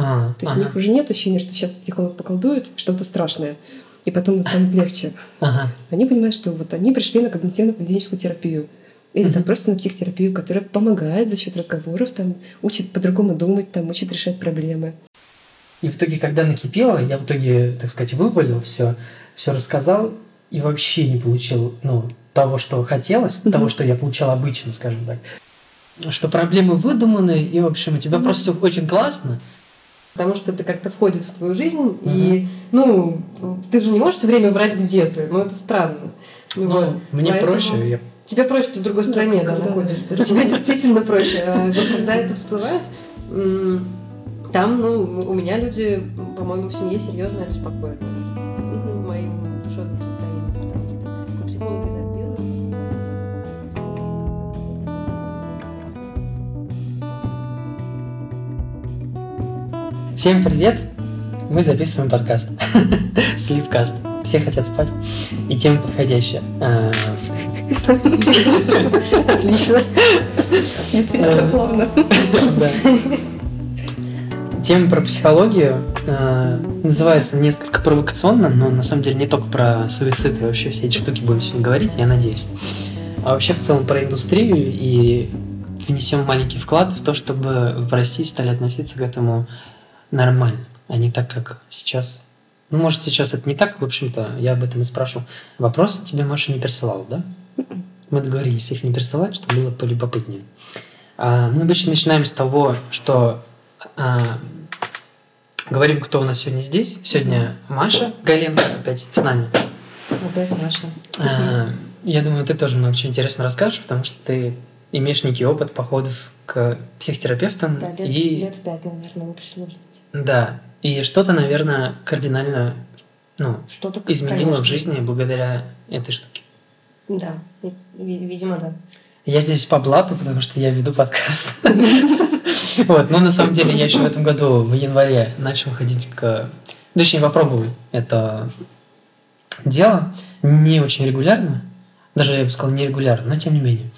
А, То есть ага. у них уже нет ощущения, что сейчас психолог поколдует что-то страшное, и потом станет легче. Ага. Они понимают, что вот они пришли на когнитивно-поведенческую терапию. Или там Мгм. просто на психотерапию, которая помогает за счет разговоров, там, учит по-другому думать, там, учит решать проблемы. И в итоге, когда накипело, я в итоге, так сказать, вывалил все, все рассказал и вообще не получил, ну, того, что хотелось, Мгм. того, что я получал обычно, скажем так. Что проблемы выдуманы, и, в общем, у тебя Мгм. просто все очень классно. Потому что это как-то входит в твою жизнь, Мгм. и, ну, ты же не можешь все время врать, где ты. Ну, это странно. Ну, Вот. мне Поэтому проще. Я... Тебе проще, ты в другой Да, стране да, когда- находишься. Тебе действительно проще. А вот когда это всплывает, там, ну, у меня люди, по-моему, в семье серьезно обеспокоены моим душевным состоянием, потому что у Всем привет! Мы записываем подкаст. Сливкаст. Все хотят спать. И тема подходящая. А, Отлично. Плавно. Да. Тема про психологию э, называется несколько провокационно, но на самом деле не только про суицид и вообще все эти штуки будем сегодня говорить, я надеюсь. А вообще в целом про индустрию и внесем маленький вклад в то, чтобы в России стали относиться к этому нормально, а не так, как сейчас. Ну, может, сейчас это не так, в общем-то, я об этом и спрошу. Вопросы тебе Маша не присылала, да? Мы договорились их не присылать, чтобы было полюбопытнее. А, Мы обычно начинаем с того, что а, говорим, кто у нас сегодня здесь. Сегодня Маша Галенко опять с нами. Опять Маша. А, Я думаю, ты тоже много чего интересного расскажешь, потому что ты имеешь некий опыт походов к психотерапевтам. Да, лет, и лет пять, наверное, в общей сложности. Да, и что-то, наверное, кардинально ну, Что-то изменило конечно. в жизни благодаря этой штуке. Да, ви- ви- видимо, да. Я здесь по блату, потому что я веду подкаст. Вот, но на самом деле я еще в этом году, в январе, начал ходить к... ну, Точнее, попробовал это дело. Не очень регулярно. Даже, я бы сказал, нерегулярно, но тем не менее.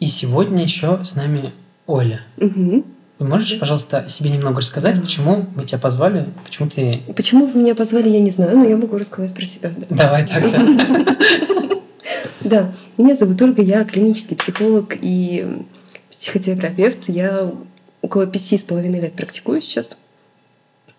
И сегодня еще с нами Оля. Мгм. Вы можешь, пожалуйста, себе немного рассказать, почему мы тебя позвали, почему ты... Почему вы меня позвали, я не знаю, но я могу рассказать про себя. да. Давай так-то. Да, меня зовут Ольга, я клинический психолог и психотерапевт. Я около пяти с половиной лет практикую сейчас.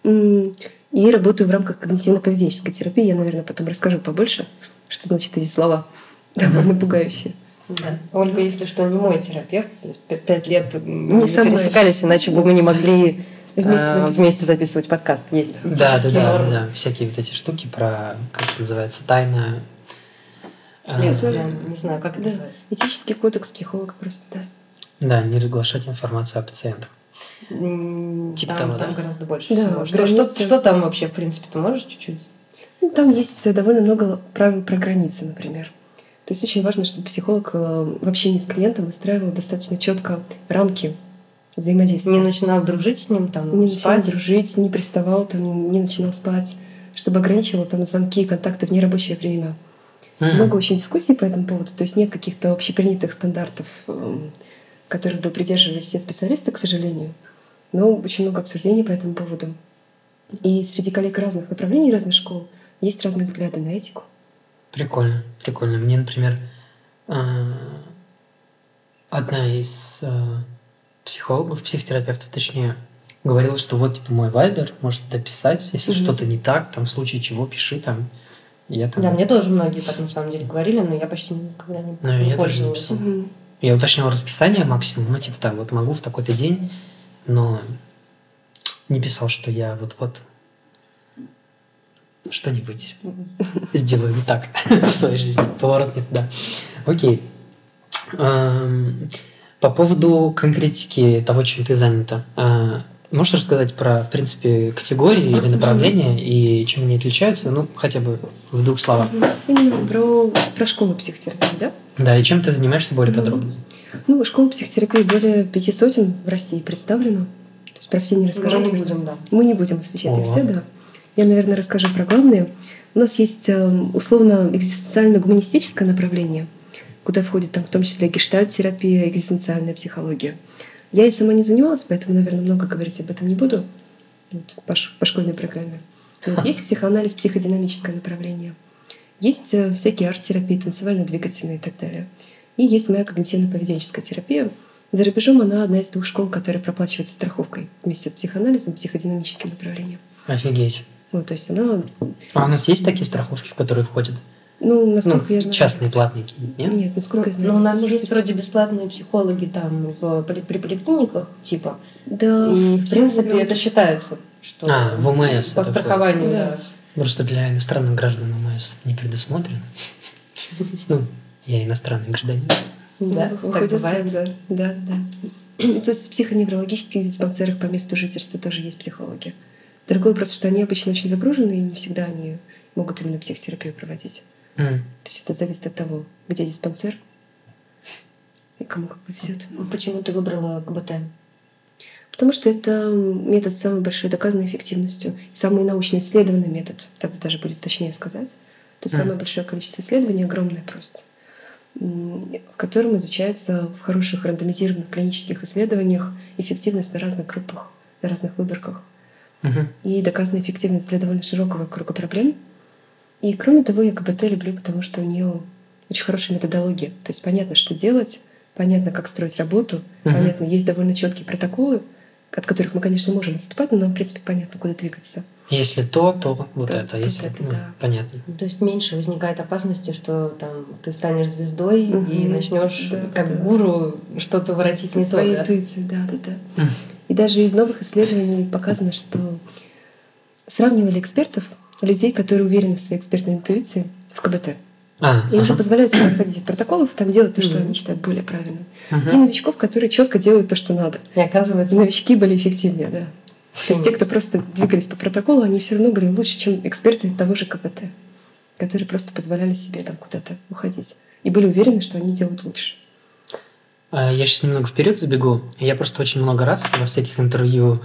И работаю в рамках когнитивно-поведенческой терапии. Я, наверное, потом расскажу побольше, что значит эти слова. Довольно пугающие. Да. Ольга, если что, не мой терапевт. То есть пять лет Не не со мной. пересекались, иначе бы мы не могли Вместе а, записывать. вместе записывать подкаст. Есть. Да, да, да, да, да. Всякие вот эти штуки про, как это называется, тайна... а, Следствие. Не знаю, как это Да. называется. Этический кодекс психолога просто, да. Да, не разглашать информацию о пациентах. Типа там, того, там да? гораздо больше Да, всего. Что, что, что там вообще, в принципе, ты можешь чуть-чуть? Ну, Там есть э, довольно много правил про границы, например. То есть очень важно, чтобы психолог э, в общении с клиентом выстраивал достаточно четко рамки взаимодействия. Не начинал дружить с ним, там, не начинал спать? дружить, не приставал, там, не начинал спать, чтобы ограничивал там звонки и контакты в нерабочее время. М. Много очень дискуссий по этому поводу, то есть нет каких-то общепринятых стандартов, эм, которых бы придерживались все специалисты, к сожалению. Но очень много обсуждений по этому поводу. И среди коллег разных направлений, разных школ есть разные взгляды на этику. Прикольно, прикольно. Мне, например, а, одна из а, психологов, психотерапевтов, точнее, говорила, что вот, типа, мой вайбер, может дописать, если Мгм. что-то не так, там, в случае чего, пиши там. Я там... Да, мне тоже многие так на самом деле говорили, но я почти никогда не, Ну, не я тоже не писал. Я уточнял расписание максимум, ну, типа, там, вот могу в такой-то день, но не писал, что я вот-вот что-нибудь сделаю не так в своей жизни. Поворот не туда. Окей. Эм, По поводу конкретики того, чем ты занята, а, можешь рассказать про, в принципе, категории или направления и чем они отличаются? Ну, хотя бы в двух словах. Именно про, про школу психотерапии, да? Да, и чем ты занимаешься более подробно? Ну, школ психотерапии более пяти сотен в России представлено. То есть про все не расскажу. Мы не будем, да. Мы не будем освещать их все, да. Я, наверное, расскажу про главные. У нас есть э, условно экзистенциально-гуманистическое направление, куда входит там в том числе гештальт-терапия, экзистенциальная психология. Я и сама не занималась, поэтому, наверное, много говорить об этом не буду. вот, по, по школьной программе. Вот, есть психоанализ, психодинамическое направление. Есть э, всякие арт-терапии, танцевально-двигательные и так далее. И есть моя когнитивно-поведенческая терапия. За рубежом она одна из двух школ, которая проплачивается страховкой вместе с психоанализом, психодинамическим направлением. Офигеть. Вот, то есть она... А у нас есть такие страховки, в которые входят? Ну, насколько ну, я знаю. Частные, платные нет? Нет, насколько ну, я знаю. Но у нас может есть быть. вроде бесплатные психологи там в, при, при поликлиниках, типа. Да, И, в принципе, это считается, что А, в УМС по страхованию, Да. да. Просто для иностранных граждан УМС не предусмотрено. Ну, я иностранный гражданин. Да, Ну, так бывает. да, да, да. То есть в психоневрологических диспансерах по месту жительства тоже есть психологи. Другой вопрос, что они обычно очень загружены, и не всегда они могут именно психотерапию проводить. М. То есть это зависит от того, где диспансер и кому как повезет. Почему ты выбрала КБТ? Потому что это метод с самой большой доказанной эффективностью. И самый научно исследованный метод, так даже будет точнее сказать. То есть Мгм. самое большое количество исследований, огромное просто, в котором изучается в хороших рандомизированных клинических исследованиях эффективность на разных группах, на разных выборках. И доказана эффективность для довольно широкого круга проблем. И кроме того, я КБТ люблю, потому что у нее очень хорошая методология. То есть понятно, что делать, понятно, как строить работу, Мгм. понятно, есть довольно четкие протоколы, от которых мы, конечно, можем отступать, но нам, в принципе, понятно, куда двигаться. Если то, то вот То- это. то Если, это, ну, да. понятно. То есть меньше возникает опасности, что там ты станешь звездой и Мгм. начнешь Да, как да. гуру что-то воротить Со не то. своей да? интуицией, да, да, да. М. И даже из новых исследований показано, что сравнивали экспертов, людей, которые уверены в своей экспертной интуиции, в КБТ. А, И уже ага. позволяют себе отходить от протоколов, там делать то, что Мгм. они считают более правильным. Мгм. И новичков, которые четко делают то, что надо. И оказывается, Новички были эффективнее, да. То есть те, кто просто двигались по протоколу, они все равно были лучше, чем эксперты того же КПТ, которые просто позволяли себе там куда-то уходить. И были уверены, что они делают лучше. А, Я сейчас немного вперед забегу. Я просто очень много раз во всяких интервью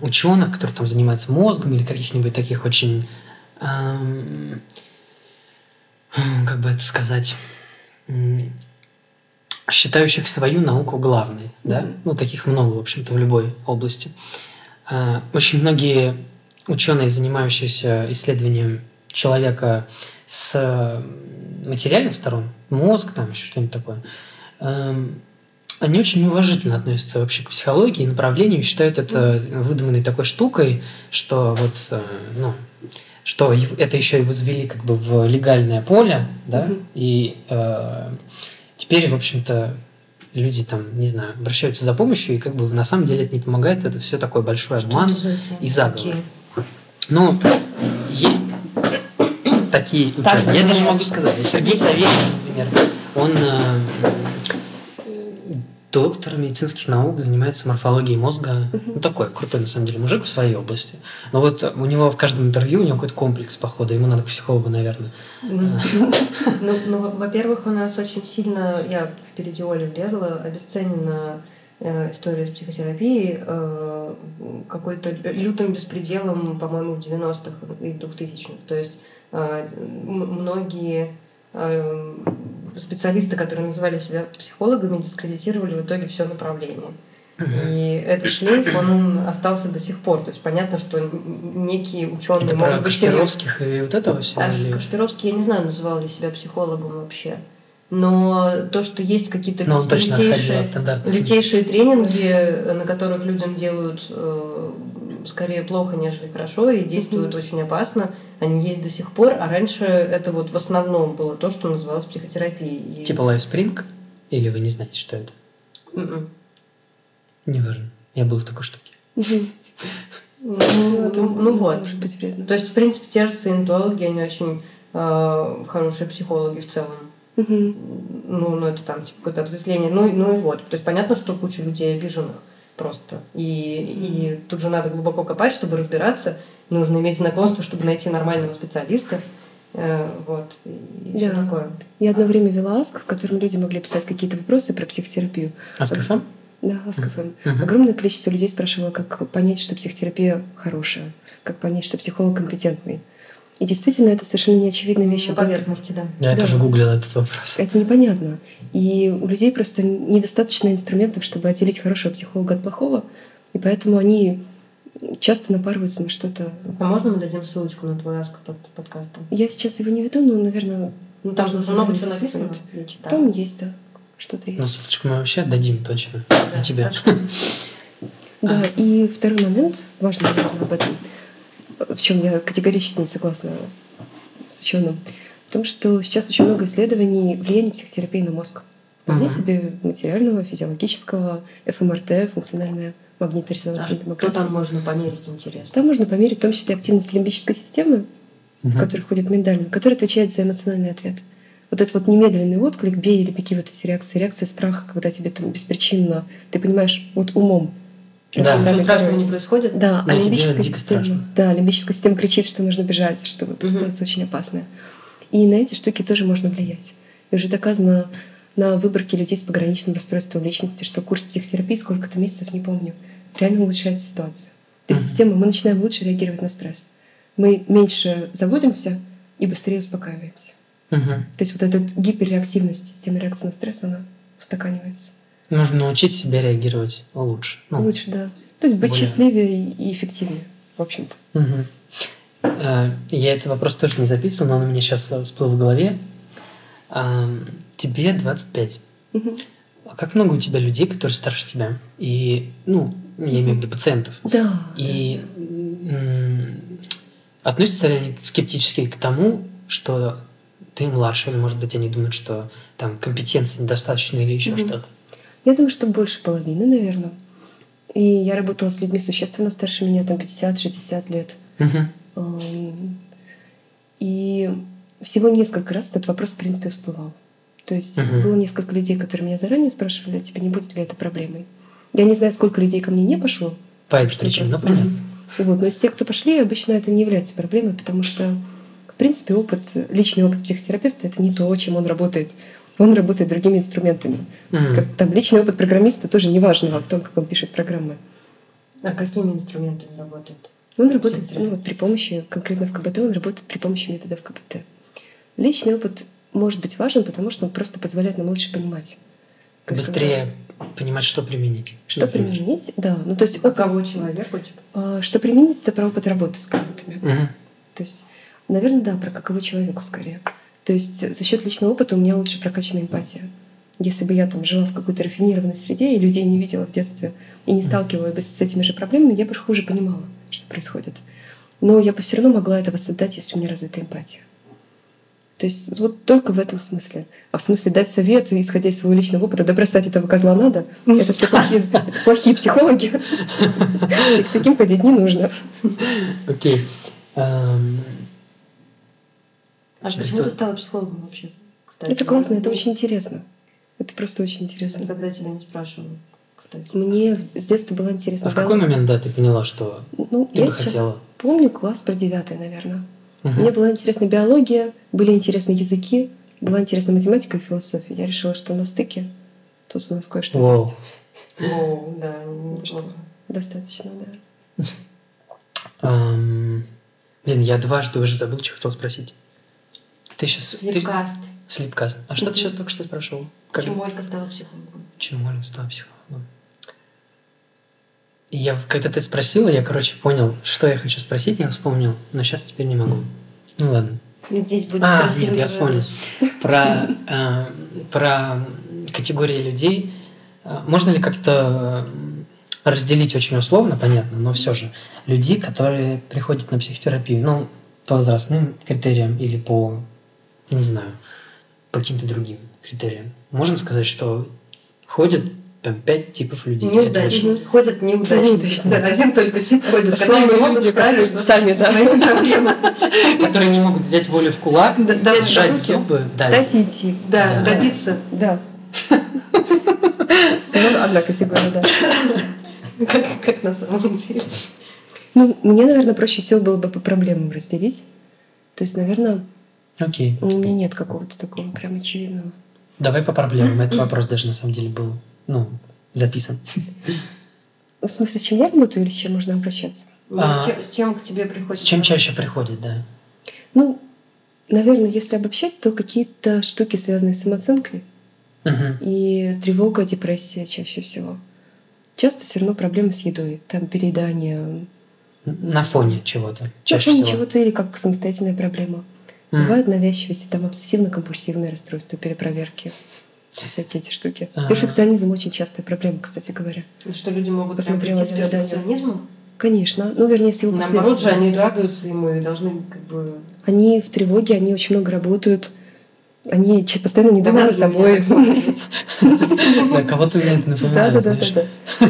ученых, которые там занимаются мозгом или каких-нибудь таких очень, как бы это сказать, считающих свою науку главной, да? Ну, таких много, в общем-то, в любой области. А, Очень многие ученые, занимающиеся исследованием человека с м, материальных сторон, мозг, там еще что-нибудь такое, эм, они очень неуважительно относятся вообще к психологии и направлению, и считают это выдуманной такой штукой, что вот, э, ну, что это еще и возвели как бы в легальное поле, да, Мгм. и э, теперь, в общем-то, люди там, не знаю, обращаются за помощью, и как бы на самом деле это не помогает, это все такой большой обман. и заговор. такие? Ну, есть такие ученые. Так Я даже называется. могу сказать. Сергей Савельев, например, он э, доктор медицинских наук, занимается морфологией мозга. Ну, такой крутой, на самом деле, мужик в своей области. Но вот у него в каждом интервью у него какой-то комплекс, походу. Ему надо к психологу, наверное. Ну, ну, ну, во- во-первых, у нас очень сильно, я впереди Оли влезла, обесценена э, история с психотерапией э, какой-то лютым беспределом, по-моему, в 90-х и 2000-х. То есть э, многие э, специалисты, которые называли себя психологами, дискредитировали в итоге все направление. И этот шлейф, он остался до сих пор. То есть понятно, что некие ученые Это про могут быть серьезны. Кашпировских и вот этого всего? А или- Кашпировский, я не знаю, называл ли себя психологом вообще. Но то, что есть какие-то лютейшие, лютейшие тренинги, на которых людям делают э, скорее плохо, нежели хорошо, и действуют очень опасно, они есть до сих пор, а раньше это вот в основном было то, что называлось психотерапией. И- Типа Lifespring? Или вы не знаете, что это? Мгм. Неважно. Я был в такой штуке. Ну, Ну, это ну, ну вот. Может быть вредно. То есть, в принципе, те же саентологи, они очень э, хорошие психологи в целом. Ну, ну это там типа какое-то ответвление, ну, и- ну и вот. То есть понятно, что куча людей обиженных просто. И, и тут же надо глубоко копать, чтобы разбираться. Нужно иметь знакомство, чтобы найти нормального специалиста. Э, вот. И, все Да. такое. Я одно время вела аск, в котором люди могли писать какие-то вопросы про психотерапию. Аскофем? Да, Ask.fm. Мгм. Огромное количество людей спрашивало, как понять, что психотерапия хорошая, как понять, что психолог компетентный. И действительно, это совершенно неочевидная вещь. На поверхности, да. Я Да. тоже гуглил этот вопрос. Это непонятно. И у людей просто недостаточно инструментов, чтобы отделить хорошего психолога от плохого. И поэтому они часто напарываются на что-то. А можно мы дадим ссылочку на твой аск под подкастом? Я сейчас его не веду, но, наверное, Ну там же много чего написано. Там есть, да, что-то есть. Ну, ссылочку мы вообще дадим точно. Да, На тебя. Да, и второй момент, важный об этом, в чем я категорически не согласна с ученым, в том, что сейчас очень много исследований влияния психотерапии на мозг. Вполне Мгм. себе материального, физиологического, ФМРТ, функциональная магниторезонансная А Что томография. там можно померить, интересно? Там можно померить в том числе активность лимбической системы, в Мгм. которой входит миндалин, который отвечает за эмоциональный ответ. Вот этот вот немедленный отклик, бей или беги вот эти реакции, реакция страха, когда тебе там беспричинно, ты понимаешь, вот умом. Да. Ничего страшного не происходит? Да, Но а тебе лимбическая дико система, да, лимбическая система кричит, что нужно бежать, что вот Мгм. ситуация очень опасная. И на эти штуки тоже можно влиять. И уже доказано на выборке людей с пограничным расстройством личности, что курс психотерапии сколько-то месяцев, не помню, реально улучшает ситуацию. То есть система, мы начинаем лучше реагировать на стресс. Мы меньше заводимся и быстрее успокаиваемся. Мгм. То есть вот эта гиперреактивность системы реакции на стресс, она устаканивается. Нужно научить себя реагировать лучше. Ну, Лучше, да. То есть быть более- счастливее и эффективнее, в общем-то. Э, Я этот вопрос тоже не записывал, но он у меня сейчас всплыл в голове. Тебе 25. Мгм. А как много у тебя людей, которые старше тебя? И, ну, я имею в виду пациентов. Да. И м, относятся ли они скептически к тому, что ты младше, или, может быть, они думают, что там компетенции недостаточно или еще Мгм. что-то? Я думаю, что больше половины, наверное. И я работала с людьми существенно старше меня, там 50-60 лет. Эм, И всего несколько раз этот вопрос, в принципе, всплывал. То есть Мгм. было несколько людей, которые меня заранее спрашивали, тебе не будет ли это проблемой. Я не знаю, сколько людей ко мне не пошло. По этим ну, просто- понятно. Вот. Но из тех, кто пошли, обычно это не является проблемой, потому что, в принципе, опыт, личный опыт психотерапевта — это не то, чем он работает. Он работает другими инструментами. Как, там личный опыт программиста тоже не важно в том, как он пишет программы. А какими инструментами работает? Он работает ну, вот, при помощи, конкретно в КБТ, он работает при помощи методов КБТ. Личный опыт может быть важен, потому что он просто позволяет нам лучше понимать. Быстрее понимать, что применить. когда- Что например. применить, да. Ну, то есть, опыт, Каково человеку? типа? а, что применить, это про опыт работы с клиентами. Мгм. То есть, наверное, да, про каково человеку скорее. То есть за счет личного опыта у меня лучше прокачана эмпатия. Если бы я там жила в какой-то рафинированной среде и людей не видела в детстве и не сталкивалась бы с этими же проблемами, я бы хуже понимала, что происходит. Но я бы все равно могла это воссоздать, если у меня развита эмпатия. То есть вот только в этом смысле. А в смысле дать совет, исходя из своего личного опыта, да бросать этого козла надо, это все плохие, это плохие психологи. И к таким ходить не нужно. Окей. А Что почему ты стала психологом вообще? Кстати, Это классно, это Ну, очень интересно. Это просто очень интересно. Никогда тебя не спрашивала, кстати. Мне с детства было интересно. А в какой момент, да, ты поняла, что Ну, ты я бы сейчас хотела? помню класс про девятый, наверное. Мгм. Мне была интересна биология, были интересны языки, была интересна математика и философия. Я решила, что на стыке тут у нас кое-что Вау. есть. О, да, Что? Достаточно, да. Блин, я дважды уже забыл, что хотел спросить. Ты сейчас... Слепкаст. Слепкаст. А что ты сейчас только что спрашивал? Как... Почему Ольга стала психологом? Почему Оля стала психологом? И я, когда ты спросила, я, короче, понял, что я хочу спросить, я вспомнил, но сейчас теперь не могу. Ну ладно. Здесь будет А, нет, я вспомнил. Про, э, про категории людей. Э, Можно ли как-то э, разделить очень условно, понятно, но все же людей, которые приходят на психотерапию, ну, по возрастным критериям или по, не знаю, по каким-то другим критериям. Можно сказать, что ходят там пять типов людей. Это Неудачники. очень- Ходят неудачники. Один только тип ходит, которые не могут справиться сами, с да. своими проблемами. которые не могут взять волю в кулак, сжать да, зубы. Кстати, идти. Да, добиться. Да. Одна категория, да. Как на самом деле. Ну, мне, наверное, проще всего было бы по проблемам разделить. То есть, наверное, Окей. у меня нет какого-то такого прям очевидного. Давай по проблемам. Этот вопрос даже на самом деле был, ну, записан. В смысле, с чем я работаю или с чем можно обращаться? А, с, чем, с чем к тебе приходит? С чем чаще приходит, да? Ну, наверное, если обобщать, то какие-то штуки, связанные с самооценкой, Мгм. и тревога, депрессия чаще всего. Часто все равно проблемы с едой. Там переедание, На фоне чего-то. На Чаще фоне всего. чего-то или как самостоятельная проблема. М. Бывают навязчивости, там обсессивно-компульсивное расстройство, перепроверки. Всякие эти штуки. А. Перфекционизм очень частая проблема, кстати говоря. И Что люди могут прям Посмотрела прийти с перфекционизмом? Конечно. Ну, вернее, с его Наоборот же, они радуются ему и должны как бы... Они в тревоге, они очень много работают. Они че- постоянно недовольны собой. Да, кого-то меня это напоминает, да, да, знаешь. да, да.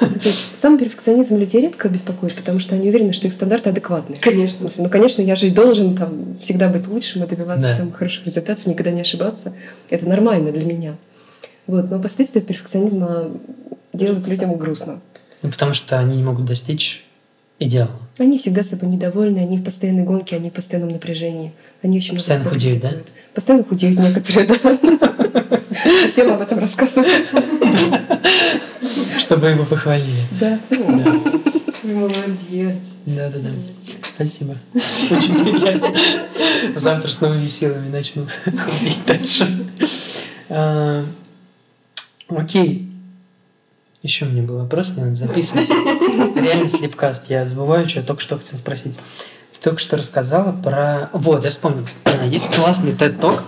То есть сам перфекционизм людей редко беспокоит, потому что они уверены, что их стандарты адекватные. Конечно. смысле, Ну, конечно, я же и должен там всегда быть лучшим и добиваться Да. самых хороших результатов, никогда не ошибаться. Это нормально для меня. Вот, но последствия перфекционизма делают людям грустно. Ну, потому что они не могут достичь идеала. Они всегда собой недовольны, они в постоянной гонке, они в постоянном напряжении. Они очень много Постоянно всего худеют, да? Постоянно худеют некоторые, да. Всем об этом рассказывают. Чтобы его похвалили. Да. Молодец. да, да. да. Спасибо. Очень приятно. Завтра с новыми силами начну ходить дальше. А, Окей. Еще у меня был вопрос, мне надо записывать. Реально слепкаст. Я забываю, что я только что хотел спросить. Только что рассказала про... Вот, я вспомнил. Есть классный TED-ток.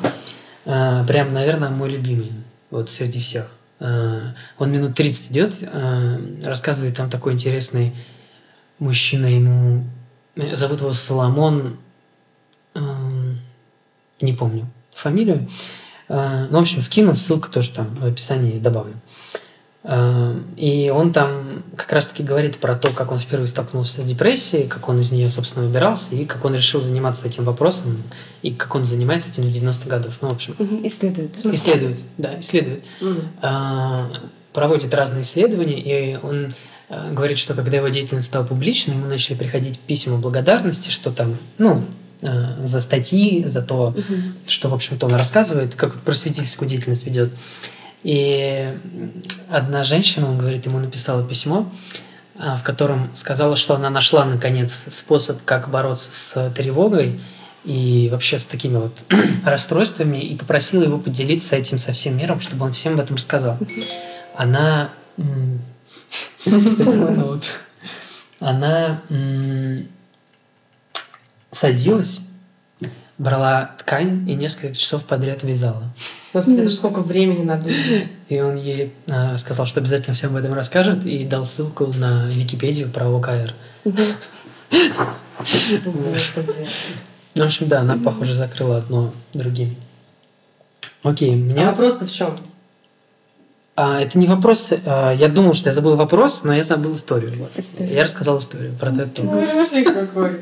а, Прям, наверное, мой любимый. Вот среди всех. А, Он минут 30 идет. а, Рассказывает там такой интересный мужчина. Ему... э, Зовут его Соломон... Не помню фамилию. Ну, в общем, скину, ссылку тоже там в описании добавлю. А, И он там как раз-таки говорит про то, как он впервые столкнулся с депрессией, как он из нее, собственно, выбирался, и как он решил заниматься этим вопросом, и как он занимается этим с 90-х годов. Ну, в общем, Мгм, Исследуют. исследует, да, исследует. А, проводит разные исследования, и он а, говорит, что когда его деятельность стала публичной, ему начали приходить письма благодарности, что там, ну, а, за статьи, за то, Мгм. что, в общем-то, он рассказывает, как просветительскую деятельность ведет. И одна женщина, он говорит, ему написала письмо, а, в котором сказала, что она нашла, наконец, способ, как бороться с тревогой и вообще с такими вот расстройствами, и попросила его поделиться этим со всем миром, чтобы он всем об этом рассказал. Она... Она садилась, брала ткань и несколько часов подряд вязала. Господи, это ж сколько времени надо уделить. И он ей а, сказал, что обязательно всем об этом расскажет, и дал ссылку на Википедию про ОКР. Ну, в общем, да, она, похоже, закрыла одно другим. Окей, А меня... вопрос-то в чем? А, это не вопрос. а, я думал, что я забыл вопрос, но я забыл историю. Историю. Я рассказал историю про Talk. Хороший какой.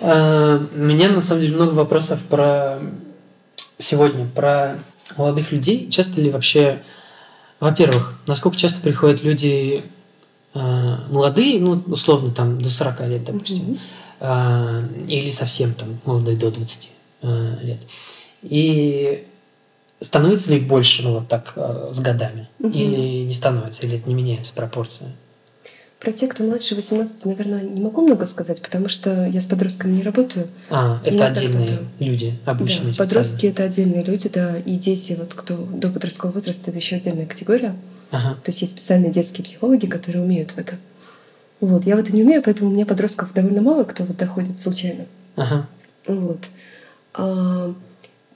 У меня на самом деле много вопросов про сегодня, про молодых людей. Часто ли вообще, во-первых, насколько часто приходят люди а, молодые, ну, условно, там, до 40 лет, допустим, а, или совсем там молодые до 20 а, лет. И становится ли их больше, ну, вот так, с годами? Мгм. Или не становится, или это не меняется пропорция? Про тех, кто младше 18, наверное, не могу много сказать, потому что я с подростками не работаю. А, это отдельные кто-то- люди, обычные Да, подростки это отдельные люди, да, и дети, вот кто до подросткового возраста, это еще отдельная категория. Ага. То есть есть специальные детские психологи, которые умеют в это. Вот, я в это не умею, поэтому у меня подростков довольно мало, кто вот доходит случайно. Ага. Вот. А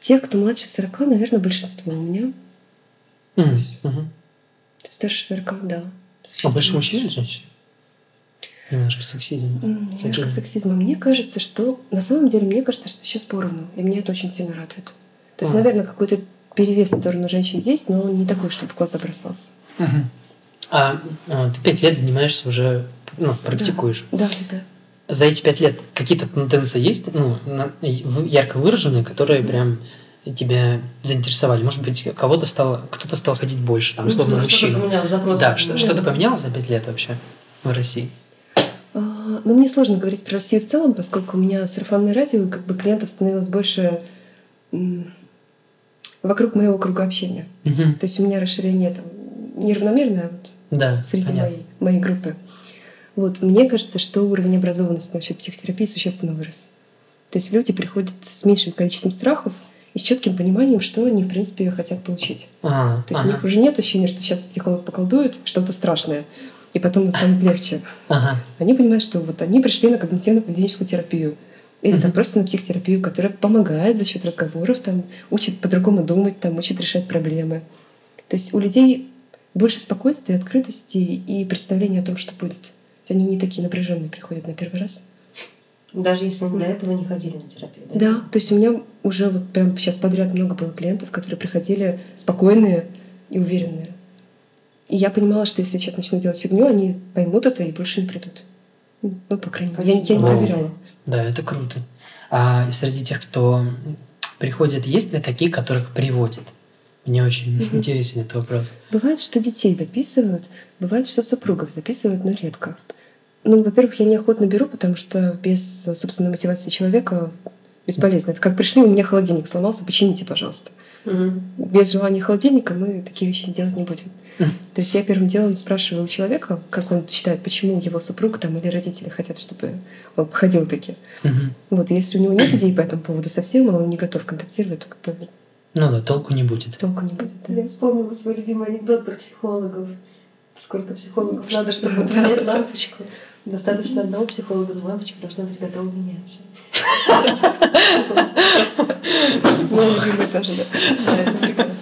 тех, кто младше 40, наверное, большинство у меня. М, мгм. То есть старше 40, да. А больше мужчин или женщин? Немножко сексизм. Немножко Сексизм. сексизма. Мне кажется, что на самом деле мне кажется, что сейчас поровну. И меня это очень сильно радует. То есть, А. наверное, какой-то перевес в сторону женщин есть, но он не такой, чтобы в глаза бросался. Мгм. А, а, ты пять лет занимаешься уже, ну, практикуешь. Да, да. За эти пять лет какие-то тенденции есть, ну, ярко выраженные, которые прям тебя заинтересовали? Может быть, кого-то стало, кто-то стал ходить больше, там, условно, Ну, что-то мужчина. Да, что-то поменялось за пять лет вообще в России? Но мне сложно говорить про Россию в целом, поскольку у меня сарафанное радио, как бы клиентов становилось больше вокруг моего круга общения. Мгм. То есть у меня расширение там неравномерное вот Да, среди понятно. моей, моей группы. Вот, мне кажется, что уровень образованности насчет психотерапии существенно вырос. То есть люди приходят с меньшим количеством страхов и с четким пониманием, что они, в принципе, хотят получить. А, То есть у ага. них уже нет ощущения, что сейчас психолог поколдует что-то страшное. И потом станет легче. Ага. Они понимают, что вот они пришли на когнитивно-поведенческую терапию. Или там просто на психотерапию, которая помогает за счет разговоров, там, учит по-другому думать, там, учит решать проблемы. То есть у людей больше спокойствия, открытости и представления о том, что будет. То есть Они не такие напряженные приходят на первый раз. Даже если они до этого не ходили на терапию. Да, то есть у меня уже вот прям сейчас подряд много было клиентов, которые приходили спокойные и уверенные. И я понимала, что если я сейчас начну делать фигню, они поймут это и больше не придут. Ну, по крайней мере, я, я не проверяла. Да, это круто. А среди тех, кто приходит, есть ли такие, которых приводят? Мне очень Мгм. интересен этот вопрос. Бывает, что детей записывают, бывает, что супругов записывают, но редко. Ну, во-первых, я неохотно беру, потому что без собственной мотивации человека бесполезно. Это как пришли, у меня холодильник сломался, почините, пожалуйста. Мгм. Без желания холодильника мы такие вещи делать не будем. То есть я первым делом спрашиваю у человека, как он считает, почему его супруг там, или родители хотят, чтобы он ходил таки. Вот, если у него нет идей по этому поводу совсем, и он не готов контактировать, то как бы Ну да, толку не будет. толку не будет. да. Я вспомнила свой любимый анекдот про психологов. Сколько психологов надо, чтобы да. лампочку. Достаточно одного психолога, но лампочка должна быть готова меняться. Мой любимый тоже, да. Да, это прекрасно.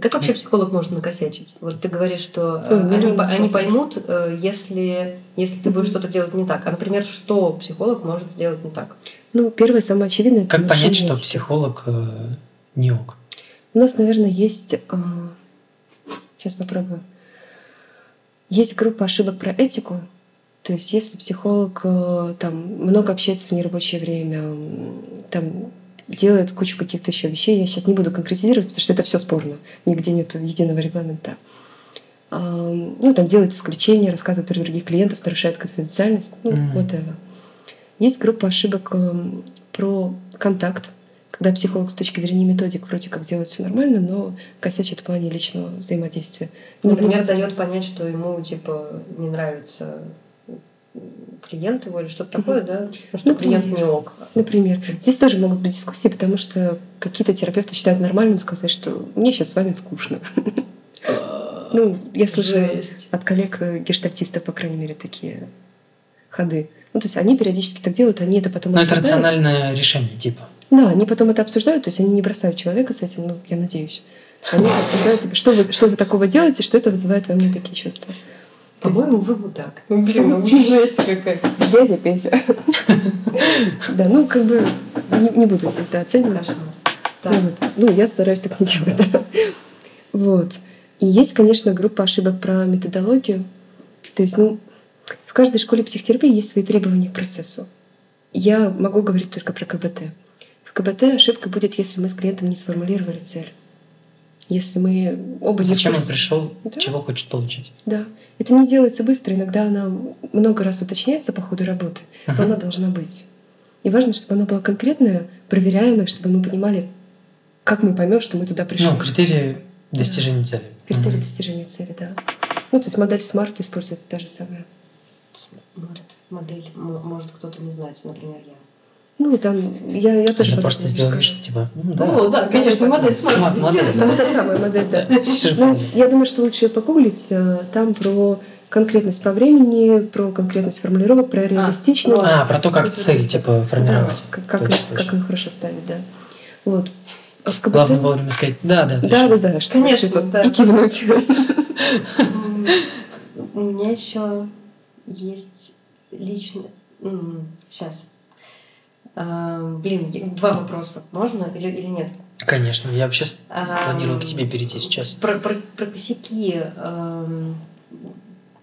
Как вообще психолог может накосячить? Вот ты говоришь, что э, Ой, они, они поймут, э, если, если ты будешь что-то делать не так. А, например, что психолог может сделать не так? Ну, первое, самое очевидное, это Как понять, нарушение что психолог э, не ок? У нас, наверное, есть... а, Сейчас попробую. Есть группа ошибок про этику. То есть если психолог э, там много общается в нерабочее время, там делает кучу каких-то еще вещей, я сейчас не буду конкретизировать, потому что это все спорно. Нигде нет единого регламента. Ну, там делает исключения, рассказывает про других клиентов, нарушает конфиденциальность. Ну, вот это. Есть группа ошибок эм, про контакт, когда психолог с точки зрения методик вроде как делает все нормально, но косячит в плане личного взаимодействия. Не Например, будет- дает понять, что ему типа не нравится клиент его или что-то такое, да? Что Ну, клиент не ок. Например, здесь тоже могут быть дискуссии, потому что какие-то терапевты считают нормальным сказать, что мне сейчас с вами скучно. Ну, я слышала от коллег э, гештальтистов, по крайней мере, такие ходы. Ну, то есть они периодически так делают, они это потом Ну, это рациональное решение, типа. Да, они потом это обсуждают, то есть они не бросают человека с этим, ну, я надеюсь. Они это обсуждают, типа, что вы, что вы такого делаете, что это вызывает во мне такие чувства. По-моему, вы мудак. Ну, блин, ну жесть какая. Дядя Петя. Да, ну, как бы не, буду здесь оценивать. Ну. Ну, я стараюсь так не делать. Вот. И есть, конечно, группа ошибок про методологию. То есть, ну, в каждой школе психотерапии есть свои требования к процессу. Я могу говорить только про КБТ. В КБТ ошибка будет, если мы с клиентом не сформулировали цель. Если мы оба Зачем он пришел, Да. чего хочет получить? Да. Это не делается быстро. Иногда она много раз уточняется по ходу работы, но Мгм. она должна быть. И важно, чтобы она была конкретная, проверяемая, чтобы мы понимали, как мы поймем, что мы туда пришли. Ну, критерии достижения цели. Критерии Мгм. достижения цели, да. Ну, то есть модель SMART используется та же самая. Может, модель, может кто-то не знает, например, я. Ну, там, я, я тоже... Подробно просто расскажу. что типа, ну да. Ну, да, конечно, модель SMART SMART. модель, Ну, это самая модель, да. Ну, я думаю, что лучше погуглить. э, Там про конкретность по времени, про конкретность формулировок, про реалистичность. А, про то, как цель, типа, Да, формировать. как, как, как точно. их хорошо ставить, да. Вот. А в КБТ... Главное вовремя сказать, да, да, Да, да, да, что Конечно, да. И кивнуть. У меня еще есть лично... Сейчас. Блин, е- два вопроса. Можно или, или нет? Конечно, я вообще А, планировал к тебе перейти сейчас. Про, про, про косяки. эм,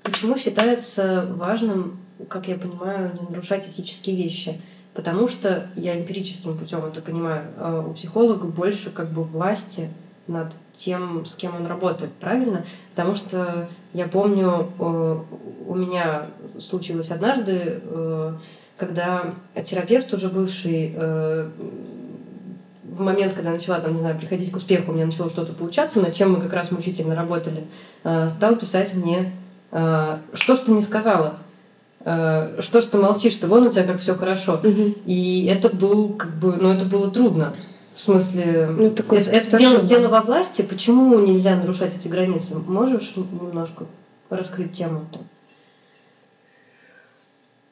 Почему считается важным, как я понимаю, не нарушать этические вещи? Потому что я эмпирическим путем это понимаю. э, У психолога больше как бы власти над тем, с кем он работает, правильно? Потому что я помню, э, у меня случилось однажды, э, когда терапевт уже бывший э, в момент, когда я начала, там, не знаю, приходить к успеху, у меня начало что-то получаться, над чем мы как раз мучительно работали, э, стал писать мне, э, что ж ты не сказала, Э, что ж ты молчишь, ты вон у тебя как все хорошо. Мгм. И это был как бы, ну это было трудно. В смысле, Ну, такой это, это дело, дело во власти. Почему нельзя нарушать эти границы? Можешь немножко раскрыть тему? Ам,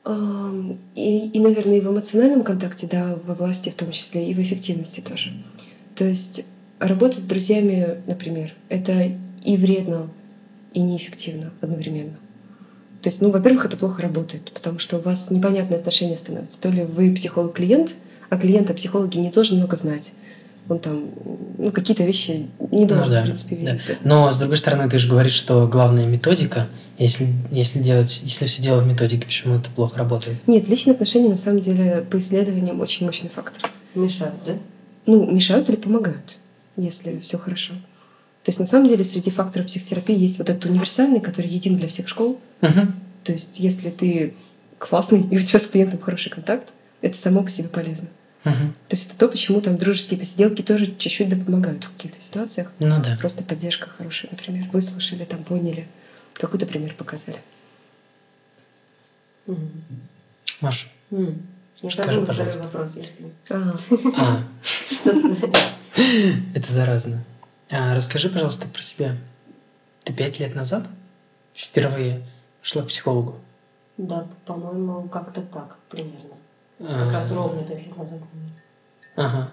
И, и, наверное, и в эмоциональном контакте, да, во власти в том числе, и в эффективности тоже. То есть работать с друзьями, например, это и вредно, и неэффективно одновременно. То есть, ну, во-первых, это плохо работает, потому что у вас непонятные отношения становятся. То ли вы психолог-клиент, а клиент о психологе не должен много знать. Он там, ну, какие-то вещи не должен, да, в принципе, да. видеть. Но с другой стороны, ты же говоришь, что главная методика. Если, если делать, если все дело в методике, почему это плохо работает? Нет, личные отношения, на самом деле, по исследованиям очень мощный фактор. Мешают, да? ну, мешают или помогают, если все хорошо. То есть на самом деле среди факторов психотерапии есть вот этот универсальный, который един для всех школ. Мгм. То есть если ты классный и у тебя с клиентом хороший контакт, это само по себе полезно. Мгм. То есть это то, почему там дружеские посиделки тоже чуть-чуть да помогают в каких-то ситуациях. Ну да. Просто поддержка хорошая, например. Выслушали, там поняли, какой-то пример показали. Мгм. Маша. Я Скажи, забыла второй пожалуйста. вопрос. если- А, А, Что сказать? это заразно. А, расскажи, пожалуйста, про себя. Ты пять лет назад впервые шла к психологу? Да, по-моему, как-то так примерно. А, Как раз ровно пять лет назад. Ага.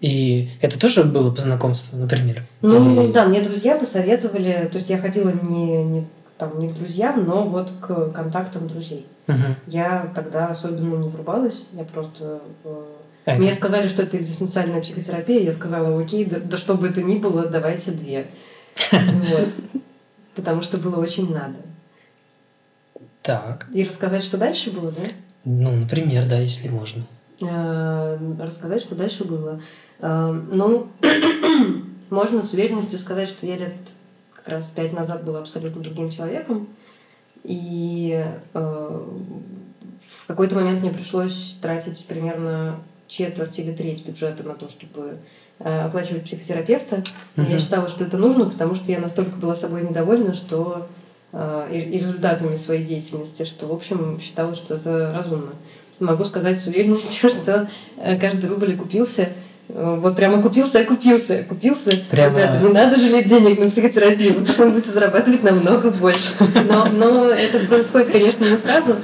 И это тоже было по знакомству, например? Ну Или- да, мне друзья посоветовали, то есть я ходила не, не, там, не к друзьям, но вот к контактам друзей. Мгм. Я тогда особенно не врубалась, я просто... э, А это- Мне сказали, что это экзистенциальная психотерапия, я сказала, окей, да, да что бы это ни было, давайте две. Вот. Потому что было очень надо. Так. И рассказать, что дальше было, да? Ну, например, да, если можно. Э, рассказать, что дальше было. Э, Ну, можно с уверенностью сказать, что я лет как раз пять назад была абсолютно другим человеком. И э, в какой-то момент мне пришлось тратить примерно четверть или треть бюджета на то, чтобы оплачивать психотерапевта. И Я считала, что это нужно, потому что я настолько была собой недовольна, что и, и результатами своей деятельности, что, в общем, считала, что это разумно. Могу сказать с уверенностью, что э, каждый рубль окупился. Э, Вот прямо купился, окупился, окупился. Прямо- Ребята, не надо жалеть денег на психотерапию, вы потом будете зарабатывать намного больше. Но, но это происходит, конечно, не сразу.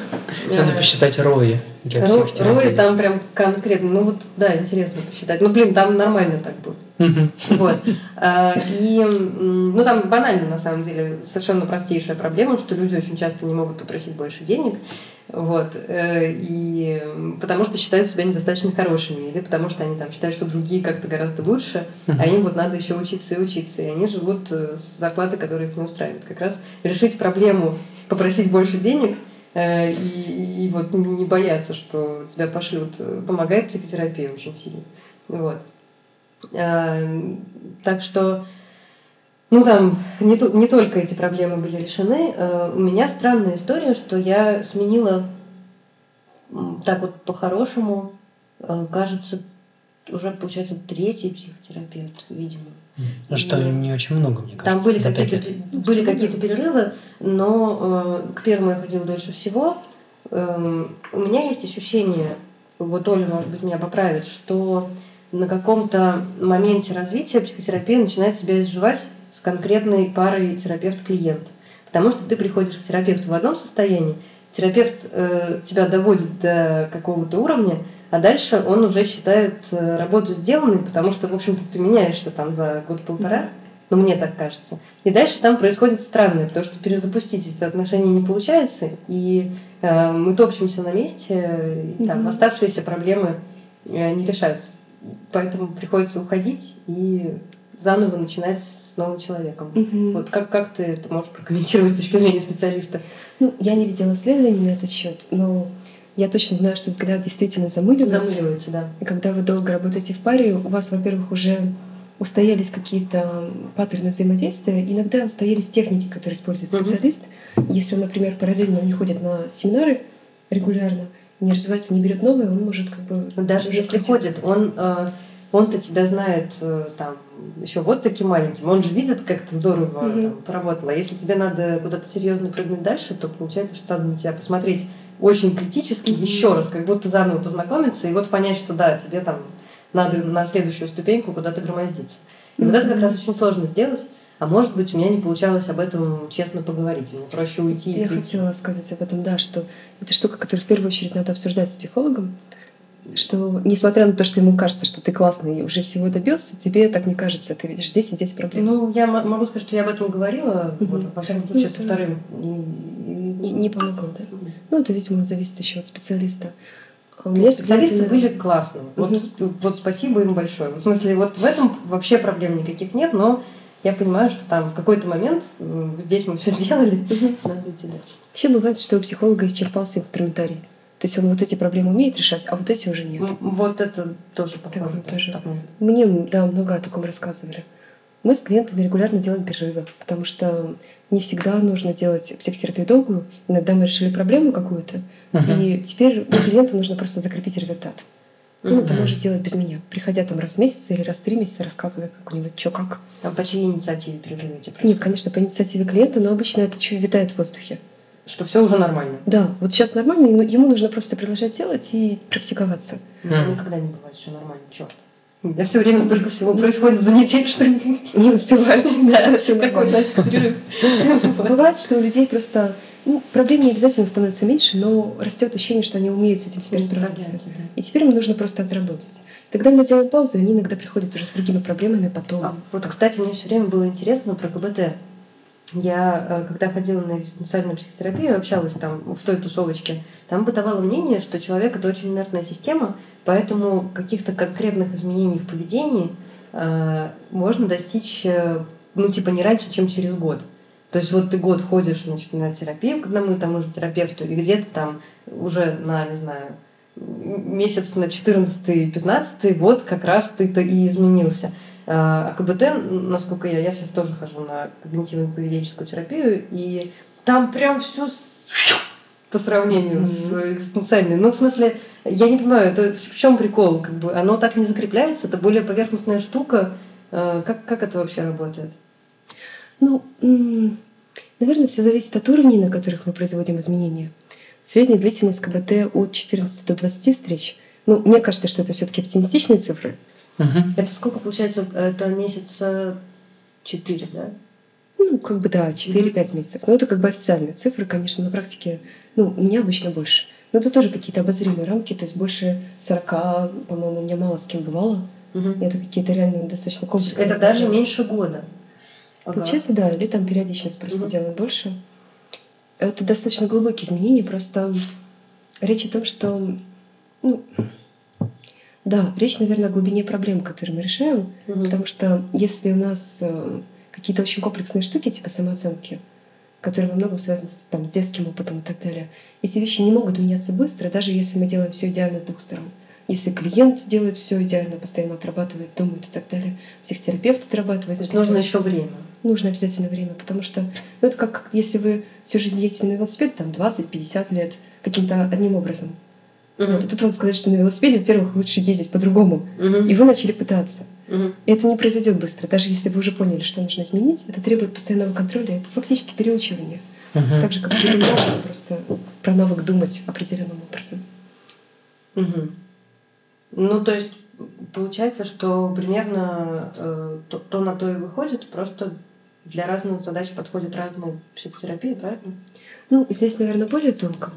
Надо Э, посчитать рои для Ро- психотерапии. Рои там прям конкретно, ну вот, да, интересно посчитать. Ну, блин, там нормально так. Мгм. Вот. А, И, ну, там банально, на самом деле, совершенно простейшая проблема, что люди очень часто не могут попросить больше денег. Вот. э, И потому что считают себя недостаточно хорошими, или потому что они там считают, что другие как-то гораздо лучше, а им вот надо еще учиться и учиться. И они живут э, с зарплаты, которая их не устраивает. Как раз решить проблему, попросить больше денег и, и вот не бояться, что тебя пошлют, э, помогает психотерапия очень сильно. Вот. Э, Так что, ну там, не, не только эти проблемы были решены. Э, У меня странная история, что я сменила так вот по-хорошему, э, кажется, уже, получается, третий психотерапевт, видимо. Что, Нет. не очень много, мне Там кажется. были за пять какие-то, были какие-то перерывы, но э, к первому я ходила дольше всего. Эм, у меня есть ощущение, вот Оля, может быть, меня поправит, что на каком-то моменте развития психотерапия начинает себя изживать с конкретной парой терапевт-клиент. Потому что ты приходишь к терапевту в одном состоянии, терапевт э, тебя доводит до какого-то уровня, а дальше он уже считает э, работу сделанной, потому что, в общем-то, ты меняешься там за год-полтора, ну, мне так кажется. И дальше там происходит странное, потому что перезапустить эти отношения не получается, и э, мы топчемся на месте, и там Мгм. оставшиеся проблемы э, не решаются. Поэтому приходится уходить и заново начинать с новым человеком. мгм. Вот как, как ты это можешь прокомментировать с точки зрения специалиста? Ну, я не видела исследований на этот счет, но я точно знаю, что взгляд действительно замыливается. Замыливается, да. И когда вы долго работаете в паре, у вас, во-первых, уже устоялись какие-то паттерны взаимодействия, иногда устоялись техники, которые использует специалист. Если он, например, параллельно не ходит на семинары регулярно, не развивается, не берет новые, он может как бы... Даже уже если крутиться. ходит, он, э, он-то тебя знает э, там еще вот таким маленьким, он же видит, как ты здорово Мгм. там, поработала. А если тебе надо куда-то серьезно прыгнуть дальше, то получается, что надо на тебя посмотреть очень критически Мгм. еще раз, как будто заново познакомиться, и вот понять, что да, тебе там надо на следующую ступеньку куда-то громоздиться. И вот это как раз очень сложно сделать. А может быть, у меня не получалось об этом честно поговорить. Мне проще уйти Я и прийти. хотела сказать об этом, да, что это штука, которую в первую очередь надо обсуждать с психологом, что несмотря на то, что ему кажется, что ты классный и уже всего добился, тебе так не кажется, ты видишь здесь и здесь проблемы. Ну, я могу сказать, что я об этом говорила, Мгм. вот, во всяком случае, Ну, со это- вторым. И- Не, не помогло, да? Ну, это, видимо, зависит еще от специалиста. А у Нет, меня специалисты наверное, были классные. Вот, вот спасибо им большое. В смысле, вот в этом вообще проблем никаких нет, но я понимаю, что там в какой-то момент здесь мы все сделали, надо идти дальше. Вообще бывает, что у психолога исчерпался инструментарий. То есть он вот эти проблемы умеет решать, а вот эти уже нет. М, Вот это тоже похоже. Такое тоже. такое. Мне, да, много о таком рассказывали. Мы с клиентами регулярно делаем перерывы, потому что не всегда нужно делать психотерапию долгую. Иногда мы решили проблему какую-то, Мгм. и теперь ну, клиенту нужно просто закрепить результат. Он это Мгм. может делать без меня, приходя там раз в месяц или раз в три месяца, рассказывая, как у него что как. А по чьей инициативе перерываете? Нет, конечно, по инициативе клиента, но обычно это чуть витает в воздухе. Что все уже нормально. Да, вот сейчас нормально, и ну, ему нужно просто продолжать делать и практиковаться. Мгм. никогда не бывает все нормально, черт. У меня все время столько всего происходит за неделю, что не успеваете. Да, всё какой нормально. дальше перерыв. Бывает, что у людей просто ну, проблем не обязательно становится меньше, но растет ощущение, что они умеют с этим теперь справляться. Справляться, да. И теперь им нужно просто отработать. Тогда мы делаем паузу, и они иногда приходят уже с другими проблемами потом. А, вот, кстати, мне все время было интересно про КБТ. Я, э, когда ходила на экзистенциальную психотерапию, общалась там в той тусовочке, там бытовало мнение, что человек — это очень инертная система, поэтому каких-то конкретных изменений в поведении э, можно достичь, э, ну, типа, не раньше, чем через год. То есть вот ты год ходишь, значит, на терапию к одному и тому же терапевту, и где-то там уже на, не знаю, месяц на 14-15, вот как раз ты-то и изменился. А КБТ, насколько я, я сейчас тоже хожу на когнитивно-поведенческую терапию, и там прям все по сравнению с экзистенциальной. Ну, в смысле, я не понимаю, это в чем прикол? Как бы оно так не закрепляется, это более поверхностная штука. А, Как, как это вообще работает? Ну, наверное, все зависит от уровней, на которых мы производим изменения. Средняя длительность КБТ от 14 до 20 встреч. Ну, мне кажется, что это все-таки оптимистичные цифры. Мгм. Это сколько получается? Это месяца 4, да? Ну, как бы да, 4-5 месяцев. Но это как бы официальные цифры, конечно, на практике, ну, у меня обычно больше. Но это тоже какие-то обозримые рамки, то есть больше 40, по-моему, у меня мало с кем бывало. Мгм. Это какие-то реально достаточно комплексные. Это даже меньше года. Ага. Получается, да, или там периодичность просто делаем больше. Это достаточно глубокие изменения, просто речь о том, что, ну, да, речь, наверное, о глубине проблем, которые мы решаем, Мгм. потому что если у нас э, какие-то очень комплексные штуки, типа самооценки, которые во многом связаны с, там, с детским опытом и так далее, эти вещи не могут меняться быстро, даже если мы делаем все идеально с двух сторон. Если клиент делает все идеально, постоянно отрабатывает, думает и так далее, психотерапевт отрабатывает. То есть нужно еще время. Нужно обязательно время, потому что ну, это как если вы всю жизнь ездите на велосипеде, там 20-50 лет, каким-то одним образом. Вот, и тут вам сказать, что на велосипеде, во-первых, лучше ездить по-другому. Мгм. И вы начали пытаться. Мгм. И это не произойдет быстро. Даже если вы уже поняли, что нужно изменить, это требует постоянного контроля. Это фактически переучивание. Мгм. Так же, как с любым навыком, просто про навык думать определенным образом. Мгм. Ну, то есть получается, что примерно э, то, то на то и выходит, просто для разных задач подходит разная психотерапия, правильно? Ну, здесь, наверное, более тонко.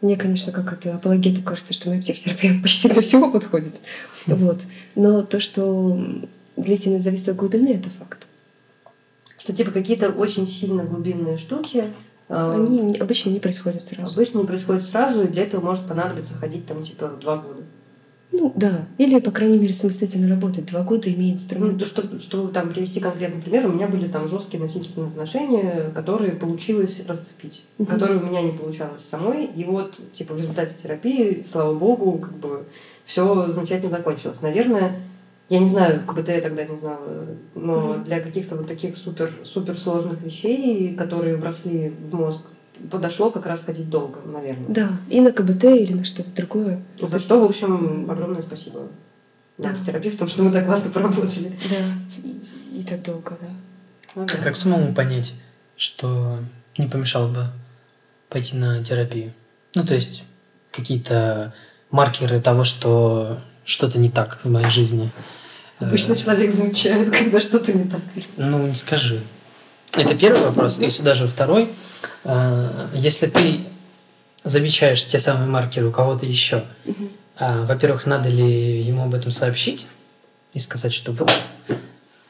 Мне, конечно, как это апологету кажется, что моя психотерапия почти для всего подходит. Вот. Но то, что длительность зависит от глубины, это факт. Что типа какие-то очень сильно глубинные штуки э, Они обычно не происходят сразу. обычно не происходят сразу, и для этого может понадобиться ходить там типа два года. Ну, да. Или, по крайней мере, самостоятельно работать. Два года имея Ну, инструмент. да, что, что там привести конкретный пример, у меня были там жесткие насильственные отношения, которые получилось расцепить, Мгм. которые у меня не получалось самой. И вот, типа, в результате терапии, слава богу, как бы все замечательно закончилось. Наверное, я не знаю, КБТ я тогда не знала, но Мгм. для каких-то вот таких супер, супер сложных вещей, которые вросли в мозг, подошло как раз ходить долго, наверное. Да, и на КБТ или на что-то другое. За что, в общем, огромное спасибо Да. терапевтам, что мы так классно поработали. Да. И, и так долго, да. Ну да. Как самому понять, что не помешало бы пойти на терапию? Ну, то есть какие-то маркеры того, что что-то не так в моей жизни. Обычно человек замечает, когда что-то не так. Ну, не скажи. Это первый вопрос. И сюда же второй. Э, если ты замечаешь те самые маркеры у кого-то еще, а, во-первых, надо ли ему об этом сообщить и сказать, что вот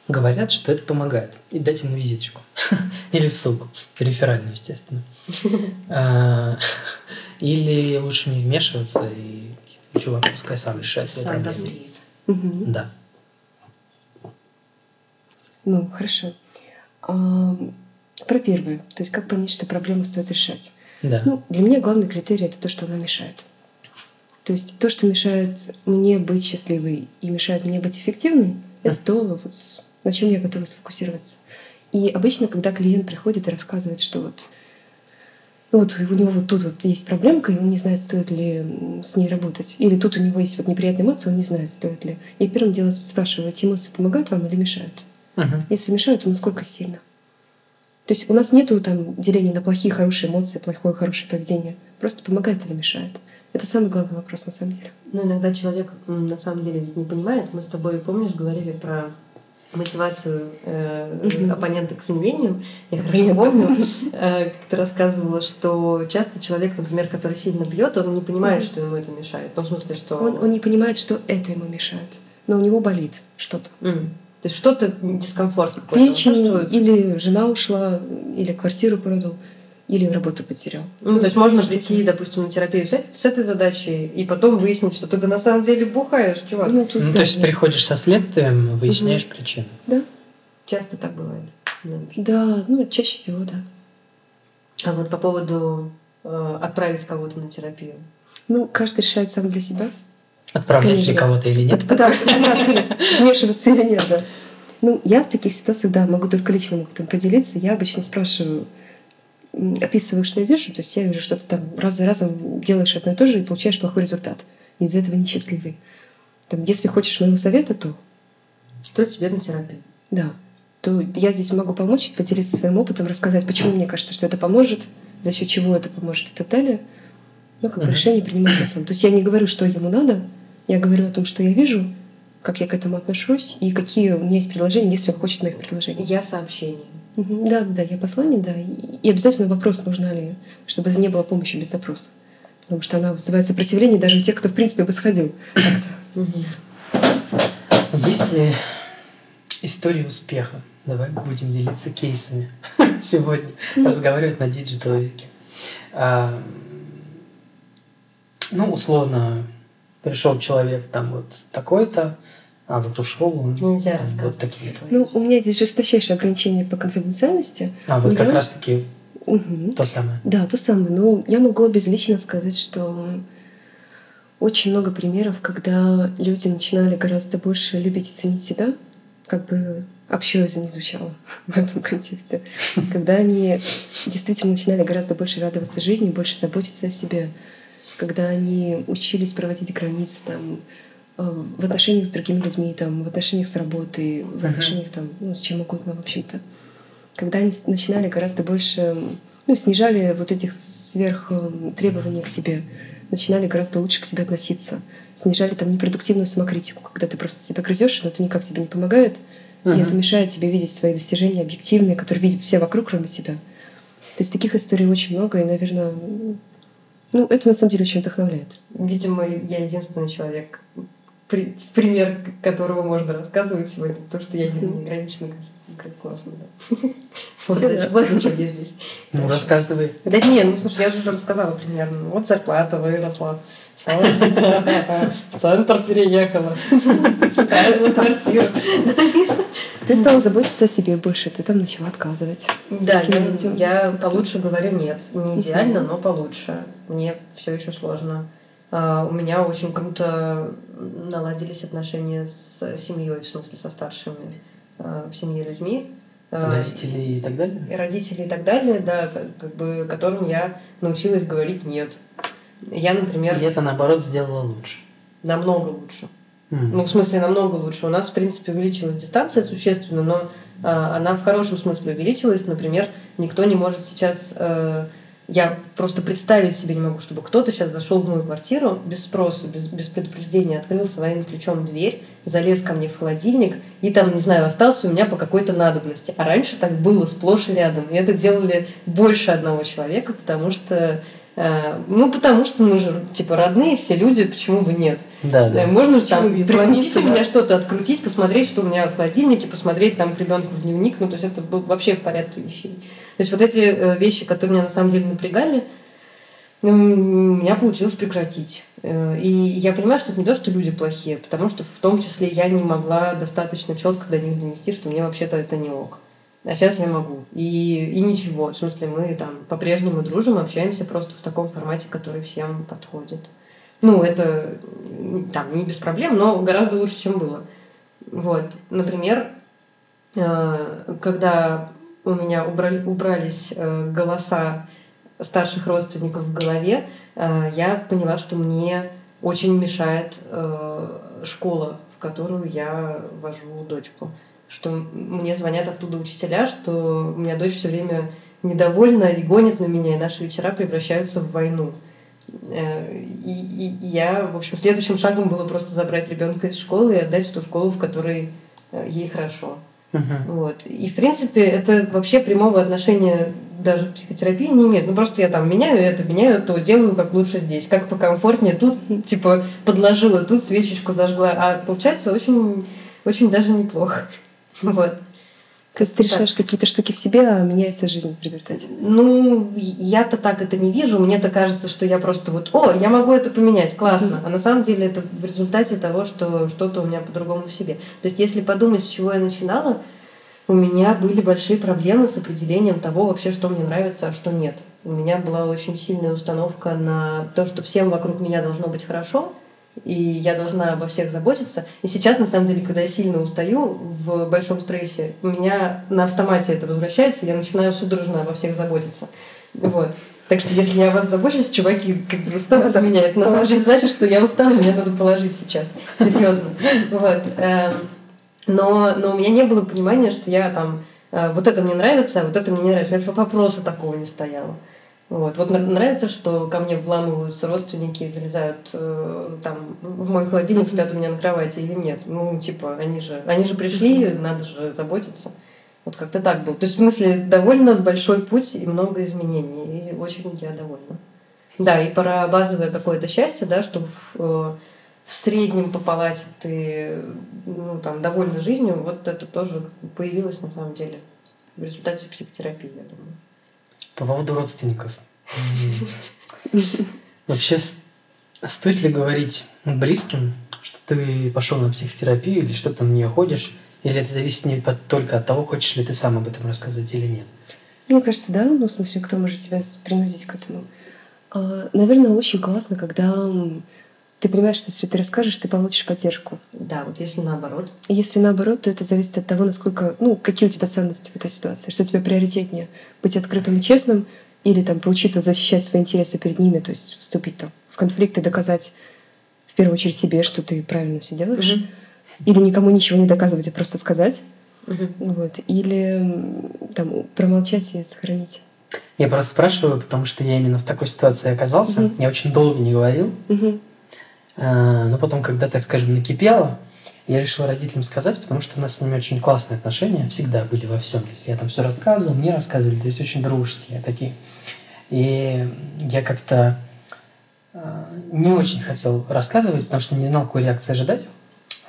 говорят, что это помогает, и дать ему визиточку или ссылку, реферальную, естественно. А, или лучше не вмешиваться и типа, чувак пускай сам решает свои Сам проблемы. дозреет. Да. Ну, хорошо. А, про первое. То есть как понять, что проблему стоит решать? Да. Ну, для меня главный критерий это то, что она мешает. То есть то, что мешает мне быть счастливой и мешает мне быть эффективной, это то, вот, на чем я готова сфокусироваться. И обычно, когда клиент приходит и рассказывает, что вот, ну вот у него вот тут вот есть проблемка, и он не знает, стоит ли с ней работать. Или тут у него есть вот неприятные эмоции, он не знает, стоит ли. Я первым делом спрашиваю, эти эмоции помогают вам или мешают? Мгм. Если мешают, то насколько сильно? То есть у нас нету там деления на плохие, хорошие эмоции, плохое, хорошее поведение. Просто помогает или мешает. Это самый главный вопрос на самом деле. Ну, иногда человек на самом деле ведь не понимает. Мы с тобой, помнишь, говорили про мотивацию э, оппонента к изменениям. Я хорошо помню, э, как ты рассказывала, что часто человек, например, который сильно бьет, он не понимает, что ему это мешает. Ну, в смысле, что... Он, он не понимает, что это ему мешает. Но у него болит что-то. То есть что-то дискомфорт какой-то Печень, или жена ушла, или квартиру продал, или работу потерял. Ну, то есть можно же идти, допустим, на терапию с, с этой задачей и потом выяснить, что ты да на самом деле бухаешь, чувак. Ну, тут Ну, да, то есть нет. приходишь со следствием, выясняешь причину. Да, Часто так бывает. Да. да, ну, чаще всего, да. А вот по поводу э, отправить кого-то на терапию. Ну, каждый решает сам для себя. Отправлять ли Конечно. кого-то или нет. Пытаться пытаться вмешиваться или нет, да. Ну, я в таких ситуациях, да, могу только личным опытом поделиться. Я обычно спрашиваю, описываю, что я вижу. То есть я вижу, что ты там раз за разом делаешь одно и то же и получаешь плохой результат. И из-за этого несчастливый. Там, если хочешь моего совета, то Что тебе на терапию? да, то я здесь могу помочь, поделиться своим опытом, рассказать, почему мне кажется, что это поможет, за счет чего это поможет и так далее. Ну, как бы решение принимает он сам. То есть я не говорю, что ему надо, я говорю о том, что я вижу, как я к этому отношусь и какие у меня есть предложения, если он хочет моих предложений. Я сообщение. Мгм. Да, да, я послание, да. И обязательно вопрос, нужна ли, чтобы это не было помощи без запроса. Потому что она вызывает сопротивление даже у тех, кто, в принципе, бы сходил как-то. Есть ли истории успеха? Давай будем делиться кейсами сегодня. Ну. Разговаривать на digital языке. А, ну, условно, пришел человек там вот такой-то, а вот ушел он Нельзя там, вот такие. Ну, у меня здесь жесточайшие ограничения по конфиденциальности. А вот как Я- раз таки Мгм. то самое. Да, то самое. Но я могу безлично сказать, что очень много примеров, когда люди начинали гораздо больше любить и ценить себя, как бы общо это не звучало в этом контексте. Когда они действительно начинали гораздо больше радоваться жизни, больше заботиться о себе, когда они учились проводить границы там, э, в отношениях с другими людьми, там, в отношениях с работой, в отношениях там, ну, с чем угодно, в общем-то. Когда они начинали гораздо больше, ну, снижали вот этих сверх э, требований к себе, начинали гораздо лучше к себе относиться, снижали там непродуктивную самокритику, когда ты просто себя грызешь, но это никак тебе не помогает, и Мгм. это мешает тебе видеть свои достижения объективные, которые видят все вокруг, кроме тебя. То есть таких историй очень много, и, наверное, ну, это на самом деле очень вдохновляет. Видимо, я единственный человек, при- пример которого можно рассказывать сегодня, потому что я не Мгм. неограниченно как классно, да. вот зачем я здесь. Ну, рассказывай. Да не, ну слушай, я же уже рассказала примерно. Вот зарплата выросла. В центр переехала. Ставила квартиру. Ты стала заботиться о себе больше, ты там начала отказывать. Да, я, я получше говорю нет. Не идеально, но получше. Мне все еще сложно. А, У меня очень круто наладились отношения с семьей, в смысле со старшими а, в семье людьми. А, Родители и так далее. и родители и так далее, да, как- как бы которым я научилась говорить нет. Я, например, И это, наоборот, сделало лучше. намного лучше. М. Ну, в смысле, намного лучше. У нас, в принципе, увеличилась дистанция существенно, но а, она в хорошем смысле увеличилась. Например, никто не может сейчас э, я просто представить себе не могу, чтобы кто-то сейчас зашел в мою квартиру без спроса, без, без предупреждения, открыл своим ключом дверь, залез ко мне в холодильник и там, не знаю, остался у меня по какой-то надобности. А раньше так было сплошь и рядом. И это делали больше одного человека, потому что э, ну, потому что мы же, типа, родные все люди, почему бы нет? Да, да. Можно же там прикрутить у меня что-то, открутить, посмотреть, что у меня в холодильнике, посмотреть там к ребенку в дневник. Ну, то есть это было вообще в порядке вещей. То есть вот эти э, вещи, которые меня на самом деле напрягали, ну, у меня получилось прекратить. Э, И я понимаю, что это не то, что люди плохие, потому что в том числе я не могла достаточно четко до них донести, что мне вообще-то это не ок. А сейчас я могу. И, и ничего. В смысле, мы там по-прежнему дружим, общаемся просто в таком формате, который всем подходит. Ну, это там не без проблем, но гораздо лучше, чем было. Вот. Например, э, когда у меня убрали, убрались э, голоса старших родственников в голове, э, я поняла, что мне очень мешает школа, в которую я вожу дочку. Что мне звонят оттуда учителя, что у меня дочь все время недовольна и гонит на меня, и наши вечера превращаются в войну. Э, И, и- я, в общем, следующим шагом было просто забрать ребенка из школы и отдать в ту школу, в которой э, ей хорошо. Мгм. Вот. И, в принципе, это вообще прямого отношения даже к психотерапии не имеет. Ну, просто я там меняю это, меняю то, делаю как лучше здесь, как покомфортнее. Тут, типа, подложила, тут свечечку зажгла. А получается очень, очень даже неплохо. Вот. То есть ты решаешь какие-то штуки в себе, а меняется жизнь в результате. Ну, я-то так это не вижу. Мне-то кажется, что я просто вот, о, я могу это поменять, классно. А на самом деле это в результате того, что что-то у меня по-другому в себе. То есть, если подумать, с чего я начинала, у меня были большие проблемы с определением того вообще, что мне нравится, а что нет. У меня была очень сильная установка на то, что всем вокруг меня должно быть хорошо, и я должна обо всех заботиться. И сейчас, на самом деле, когда я сильно устаю в большом стрессе, у меня на автомате это возвращается, и я начинаю судорожно обо всех заботиться. Вот. Так что если я о вас забочусь, чуваки, как бы стопайте Да, меня. Это на самом деле значит, что я устала, мне надо положить сейчас. Серьезно. Вот. Эм, Но, но у меня не было понимания, что я там э, вот это мне нравится, а вот это мне не нравится. У меня вопроса такого не стояло. Вот. Вот нравится, что ко мне вламываются родственники залезают э, там в мой холодильник, спят у меня на кровати или нет. Ну, типа, они же, они же пришли, надо же заботиться. Вот как-то так было. То есть, в смысле, довольно большой путь и много изменений. И очень я довольна. Да, и про базовое какое-то счастье, да, что в, э, в среднем по палате ты ну, там, довольна жизнью, вот это тоже появилось на самом деле в результате психотерапии, я думаю. По поводу родственников. Вообще, стоит ли говорить близким, что ты пошел на психотерапию или что ты нее ходишь? Или это зависит не только от того, хочешь ли ты сам об этом рассказать или нет? Мне кажется, да, ну, в смысле, кто может тебя принудить к этому. А, Наверное, очень классно, когда ты понимаешь, что если ты расскажешь, ты получишь поддержку. Да, вот если наоборот. Если наоборот, то это зависит от того, насколько, ну, какие у тебя ценности в этой ситуации, что тебе приоритетнее быть открытым и честным, или там поучиться защищать свои интересы перед ними, то есть вступить там в конфликт и доказать в первую очередь себе, что ты правильно все делаешь, или никому ничего не доказывать, а просто сказать, Мгм. вот, или там промолчать и сохранить. Я просто спрашиваю, потому что я именно в такой ситуации оказался. Мгм. Я очень долго не говорил. Мгм. А, Но потом, когда, так скажем, накипело, я решил родителям сказать, потому что у нас с ними очень классные отношения, всегда были во всем. То есть я там все рассказывал, мне рассказывали, то есть очень дружеские такие. И я как-то а, не очень хотел рассказывать, потому что не знал, какой реакции ожидать.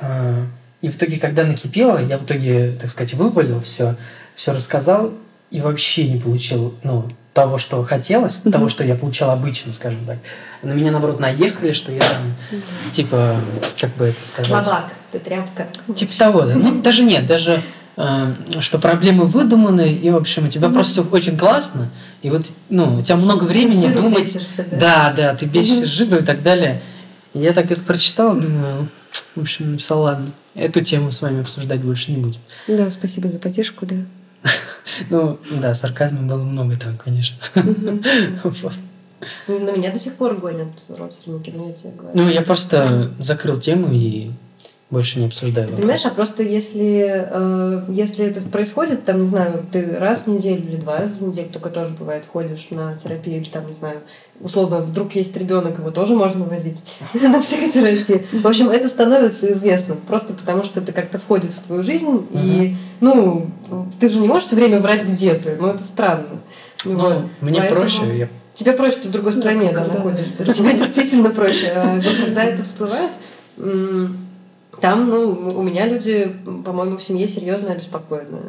А, И в итоге, когда накипело, я в итоге, так сказать, вывалил все, все рассказал и вообще не получил, ну, того, что хотелось, Мгм. того, что я получал обычно, скажем так. На меня, наоборот, наехали, что я там, типа, как бы это сказать... Слабак, ты тряпка. Типа того, да. Ну, даже нет, даже э, что проблемы выдуманы, и, в общем, у тебя Мгм. просто все очень классно, и вот, ну, у тебя много времени Жиру думать. бесишься, да. Да, да, ты бесишься Мгм. жиру и так далее. И я так это прочитал, думаю, в общем, написал, ладно, эту тему с вами обсуждать больше не будем. Да, спасибо за поддержку, да. Ну, да, сарказма было много там, конечно. На меня до сих пор гонят родственники, ну я тебе говорю. Ну, я просто закрыл тему и больше не обсуждаю. Ты вопрос. понимаешь, а просто если, э, если это происходит, там, не знаю, ты раз в неделю или два раза в неделю, только тоже бывает, ходишь на терапию, или там, не знаю, условно, вдруг есть ребенок, его тоже можно водить на психотерапию. В общем, это становится известным, просто потому что это как-то входит в твою жизнь, и, ну, ты же не можешь все время врать, где ты, ну, это странно. Ну, Вот. мне Поэтому- проще, я Тебе проще, ты в другой Да, стране да, находишься. Тебе действительно проще. А когда это всплывает, там, ну, у меня люди, по-моему, в семье серьезно обеспокоены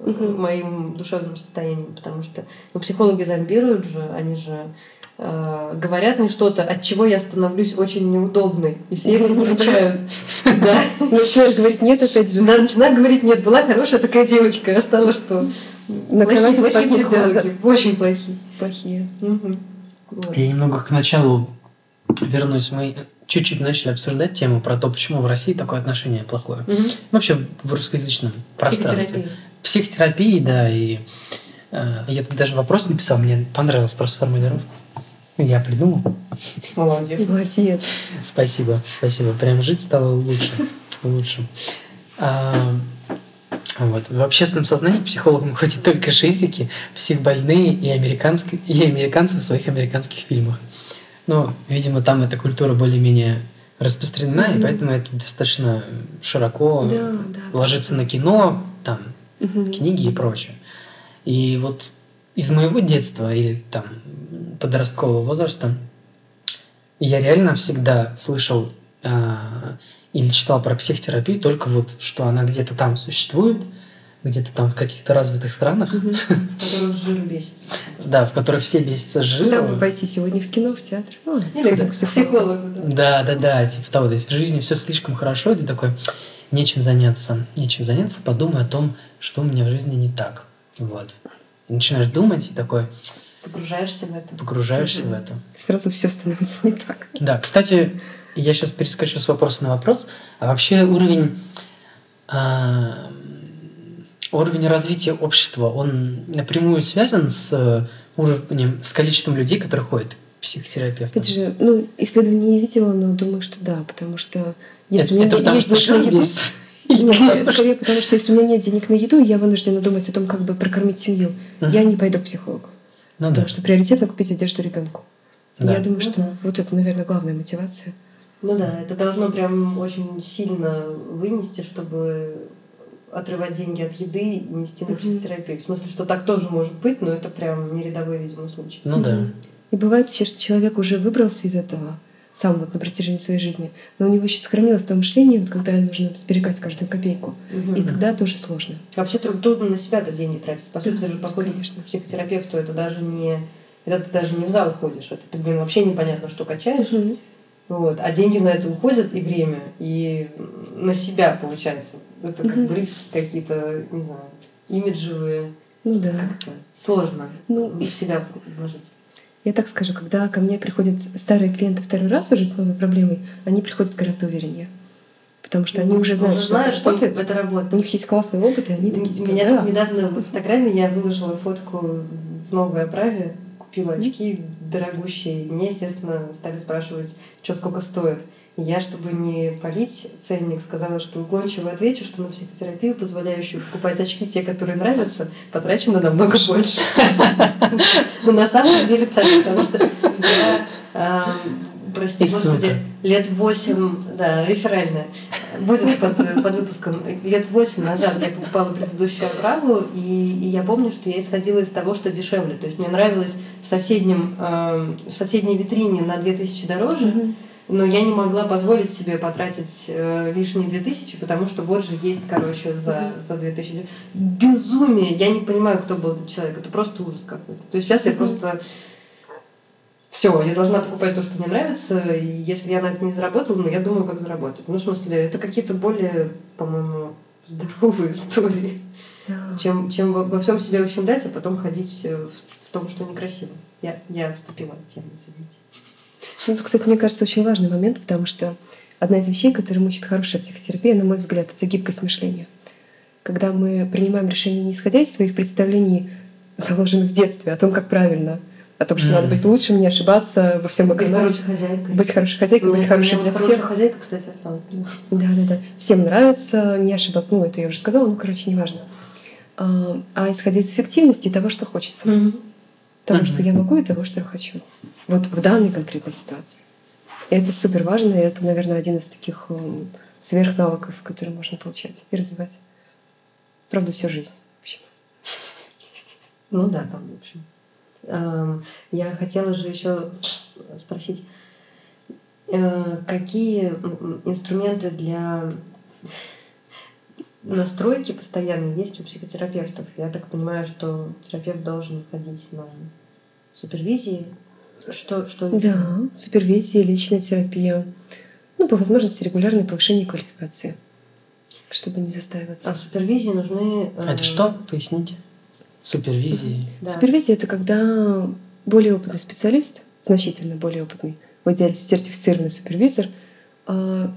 Мгм. моим душевным состоянием, потому что ну, психологи зомбируют же, они же э, говорят мне что-то, от чего я становлюсь очень неудобной. И все это замечают. Да. Начинаешь говорить нет, опять же. Да, начинаю говорить, нет, была хорошая такая девочка, а стала что? Плохие, плохие психологи, очень плохие. Плохие. Я немного к началу вернусь. Мы чуть-чуть начали обсуждать тему про то, почему в России такое отношение плохое. Мгм. Вообще в русскоязычном пространстве. Психотерапия. Психотерапии, да, и э, я тут даже вопрос написал, мне понравилась просто формулировка. Я придумал. Молодец. Молодец. Спасибо, спасибо. Прям жить стало лучше. Лучше. А, вот. В общественном сознании психологам ходят только шизики, психбольные и, американские, и американцы в своих американских фильмах. Ну, видимо, там эта культура более-менее распространена, и Мгм. поэтому это достаточно широко Да, да. ложится на кино, там, Мгм. книги и прочее. И вот из моего детства или там подросткового возраста я реально всегда слышал а, или читал про психотерапию только вот, что она где-то там существует, где-то там в каких-то развитых странах. В которых жир бесится. да, в которых все бесятся с Куда бы жиром. пойти сегодня в кино, в театр? Психологу. да. Да, да, типа того. То есть в жизни все слишком хорошо, и ты такой, нечем заняться, нечем заняться, подумай о том, что у меня в жизни не так. Вот. И начинаешь думать, и такой Погружаешься в это. погружаешься в это. Сразу все становится не так. Да, кстати, я сейчас перескочу с вопроса на вопрос. А вообще уровень а, уровень развития общества, он напрямую связан с э, уровнем, с количеством людей, которые ходят к психотерапевту? Опять же, ну, исследований не видела, но думаю, что да, потому что если это, у меня это потому есть что на еду, Нет, скорее потому, что если у меня нет денег на еду, я вынуждена думать о том, как бы прокормить семью. Мгм. Я не пойду к психологу, Ну да. потому что приоритетно купить одежду ребенку. Да. Я думаю, Ну что да. вот это, наверное, главная мотивация. Ну да, это должно прям очень сильно вынести, чтобы отрывать деньги от еды и нести на психотерапию. В смысле, что так тоже может быть, но это прям не рядовой, видимо, случай. Ну да. И бывает еще, что человек уже выбрался из этого сам вот на протяжении своей жизни, но у него еще сохранилось то мышление, вот когда нужно сберегать каждую копейку. Мгм. И тогда тоже сложно. Вообще тру- трудно на себя-то деньги тратить. По сути, Да, же поход конечно. к психотерапевту это даже не это ты даже не в зал ходишь, это ты, блин, вообще непонятно, что качаешь. Мгм. Вот. А деньги на это уходят и время, и на себя, получается. Это как Мгм. бы риски какие-то, не знаю, имиджевые. Ну да. Как-то Сложно Ну, в себя вложить. Я так скажу, когда ко мне приходят старые клиенты второй раз уже с новой проблемой, они приходят гораздо увереннее. Потому что они уже знают, что это что работает. это работает. У них есть классный опыт, и они такие, типа, Меня да. тут недавно в Инстаграме я выложила фотку в новой оправе, купила очки дорогущие. Мне, естественно, стали спрашивать, что сколько стоит. И я, чтобы не полить ценник, сказала, что уклончиво отвечу, что на психотерапию, позволяющую покупать очки, те, которые нравятся, потрачено намного больше. Но на самом деле так, потому что я, эм, прости И ссылка. господи, лет восемь, да, реферальная, будет под, под выпуском, лет восемь назад я покупала предыдущую оправу, и, и я помню, что я исходила из того, что дешевле. То есть мне нравилось в, соседнем, эм, в соседней витрине на 2000 дороже, Мгм. но я не могла позволить себе потратить э, лишние 2000, потому что вот же есть, короче, за, за 2000. Безумие! Я не понимаю, кто был этот человек. Это просто ужас какой-то. То есть сейчас я Мгм. просто... Все, я должна покупать то, что мне нравится, и если я на это не заработала, ну, я думаю, как заработать. Ну, в смысле, это какие-то более, по-моему, здоровые истории, Да. чем, чем во, во всем себя ущемлять, а потом ходить э, в, в том, что некрасиво. Я, я отступила от темы, извините. Ну, это, кстати, мне кажется, очень важный момент, потому что одна из вещей, которую учит хорошая психотерапия, на мой взгляд, это гибкость мышления. Когда мы принимаем решение не исходя из своих представлений, заложенных в детстве, о том, как правильно, о том, что Мгм. надо быть лучшим, не ошибаться, во всем Быть хорошей хозяйкой. Быть хорошей хозяйкой, быть хорошей для всех. хозяйка, кстати, осталась. Да, да, да. Всем нравится, не ошибаться. Ну, это я уже сказала, ну, короче, неважно. А, а исходя из эффективности и того, что хочется. Того, Мгм. что я могу, и того, что я хочу. Вот в данной конкретной ситуации. И это супер важно, и это, наверное, один из таких эм, сверхнавыков, которые можно получать и развивать. Правда, всю жизнь. вообще. Ну да, там, в общем. Эм, Я хотела же еще спросить, э, какие инструменты для настройки постоянно есть у психотерапевтов? Я так понимаю, что терапевт должен ходить на супервизии. Что, что? Да, супервизия, личная терапия. Ну, по возможности, регулярное повышение квалификации, чтобы не застаиваться. А супервизии нужны... э, Это что? Поясните. Супервизии. да. Супервизия это когда более опытный специалист, значительно более опытный, в идеале сертифицированный супервизор, а,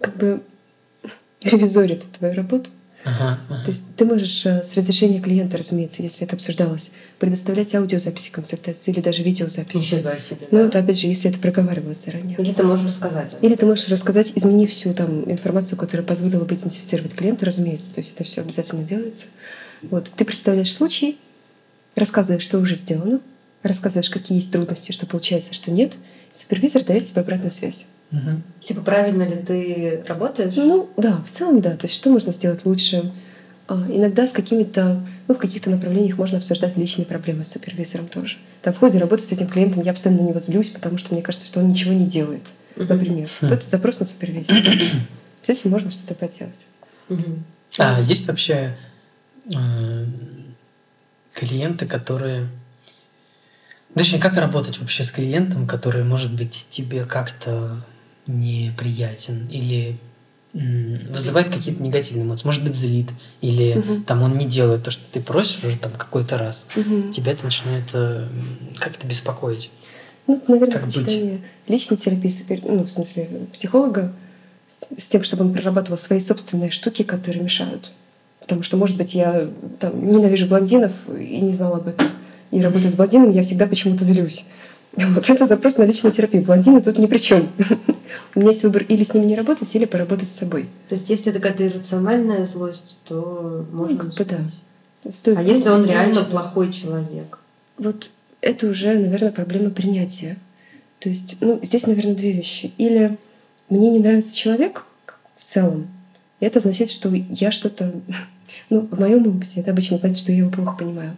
как бы ревизорит твою работу. Ага, ага. То есть ты можешь э, с разрешения клиента, разумеется, если это обсуждалось, предоставлять аудиозаписи консультации или даже видеозаписи. Нифига себе. Ну, да? это опять же, если это проговаривалось заранее. Или ты можешь рассказать. Или ты можешь рассказать, изменив всю там информацию, которая позволила бы идентифицировать клиента, разумеется. То есть это все обязательно делается. Вот. Ты представляешь случай, рассказываешь, что уже сделано, рассказываешь, какие есть трудности, что получается, что нет. Супервизор дает тебе обратную связь. Мгм. Типа, правильно ли ты работаешь? Ну да, в целом да. То есть что можно сделать лучше? А, Иногда с какими-то, ну, в каких-то направлениях можно обсуждать личные проблемы с супервизором тоже. Там в ходе работы с этим клиентом я постоянно на него злюсь, потому что мне кажется, что он ничего не делает. Мгм. Например. Хм. Вот это запрос на супервизора. С этим можно что-то поделать. Мгм. А есть вообще клиенты, которые... Точнее, как работать вообще с клиентом, который, может быть, тебе как-то неприятен или вызывает какие-то негативные эмоции, может быть, злит, или Мгм. там он не делает то, что ты просишь уже там какой-то раз, Мгм. тебя это начинает э, как-то беспокоить. Ну, это, наверное, Как быть? сочетание личной терапии, ну, в смысле, психолога, с тем, чтобы он прорабатывал свои собственные штуки, которые мешают. Потому что, может быть, я там, ненавижу блондинов и не знала об этом. И работая с блондином, я всегда почему-то злюсь. Вот это запрос на личную терапию. Блондины тут ни при чем. У меня есть выбор или с ними не работать, или поработать с собой. То есть, если это какая-то иррациональная злость, то можно... Ну, как бы да. Стоит А если он реально конечно. плохой человек? Вот это уже, наверное, проблема принятия. То есть, ну, здесь, наверное, две вещи. Или мне не нравится человек в целом, и это означает, что я что-то... Ну, в моем опыте это обычно значит, что я его плохо понимаю.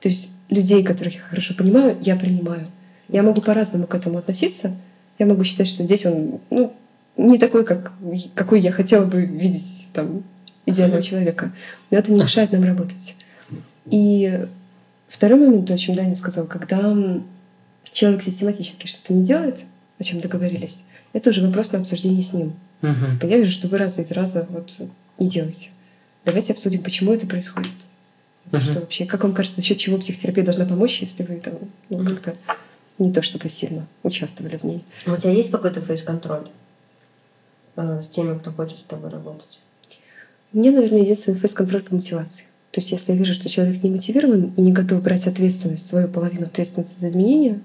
То есть людей, которых я хорошо понимаю, я принимаю. Я могу по-разному к этому относиться. Я могу считать, что здесь он ну, не такой, как, какой я хотела бы видеть там, идеального человека. Но это не мешает нам работать. И второй момент, то, о чем Даня сказал, когда человек систематически что-то не делает, о чем договорились, это уже вопрос на обсуждение с ним. Мгм. Я вижу, что вы раз из раза вот не делаете. Давайте обсудим, почему это происходит. Мгм. Что вообще, как вам кажется, за счет чего психотерапия должна помочь, если вы там ну, как-то не то чтобы сильно участвовали в ней? У тебя есть какой-то фейс-контроль э, с теми, кто хочет с тобой работать? У меня, наверное, единственный фейс-контроль по мотивации. То есть, если я вижу, что человек не мотивирован и не готов брать ответственность, свою половину ответственности за изменения,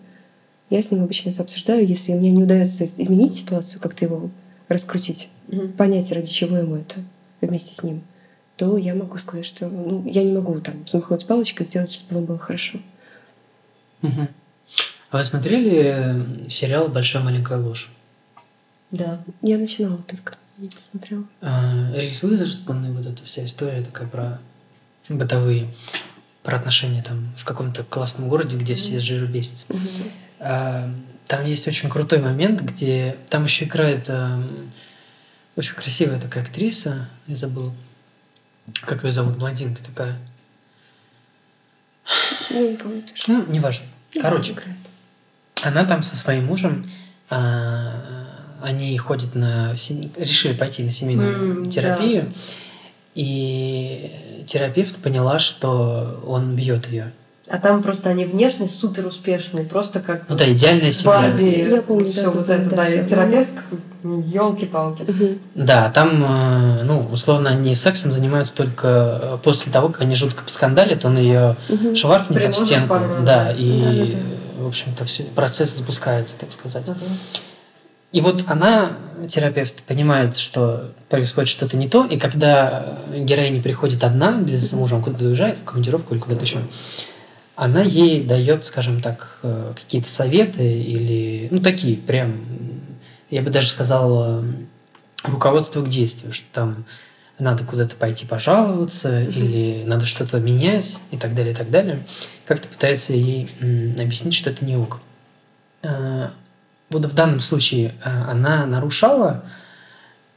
я с ним обычно это обсуждаю. Если мне не удается изменить ситуацию, как-то его раскрутить, понять, ради чего ему это вместе с ним, то я могу сказать, что ну, я не могу там взмахнуть палочкой и сделать, чтобы ему было хорошо. Мгм. А вы смотрели э, сериал «Большая маленькая ложь»? Да. Я начинала только, не посмотрела. А, Риз Уизерспун и вот эта вся история такая про бытовые, про отношения там в каком-то классном городе, где все с жиру бесятся. А, Там есть очень крутой момент, где там еще играет эм, очень красивая такая актриса, я забыл, как ее зовут, блондинка такая. Я не помню тоже. Ну, неважно. Короче, Играет. она там со своим мужем, а, они ходят на решили пойти на семейную М, терапию, и терапевт поняла, что он бьет ее. А там просто они внешне супер успешные, просто как Ну да, идеальная семья. Барби, Я помню, все да, вот да, это, да, да, и терапевт, елки-палки. Мгм. Да, там, э, ну, условно, они сексом занимаются только э, после того, как они жутко поскандалят, он ее Мгм. шваркнет об Приложит стенку. пару раз, Да, да. и, Да-да-да. в общем-то, все, процесс запускается, так сказать. Ага. И вот она, терапевт, понимает, что происходит что-то не то, и когда героиня приходит одна, без мужа, он куда-то уезжает, в командировку или куда-то еще, она ей дает, скажем так, э, какие-то советы или, ну, такие прям, я бы даже сказал, э, руководство к действию, что там надо куда-то пойти пожаловаться или надо что-то менять и так далее, и так далее. Как-то пытается ей объяснить, что это не ок. Э, Вот в данном случае она нарушала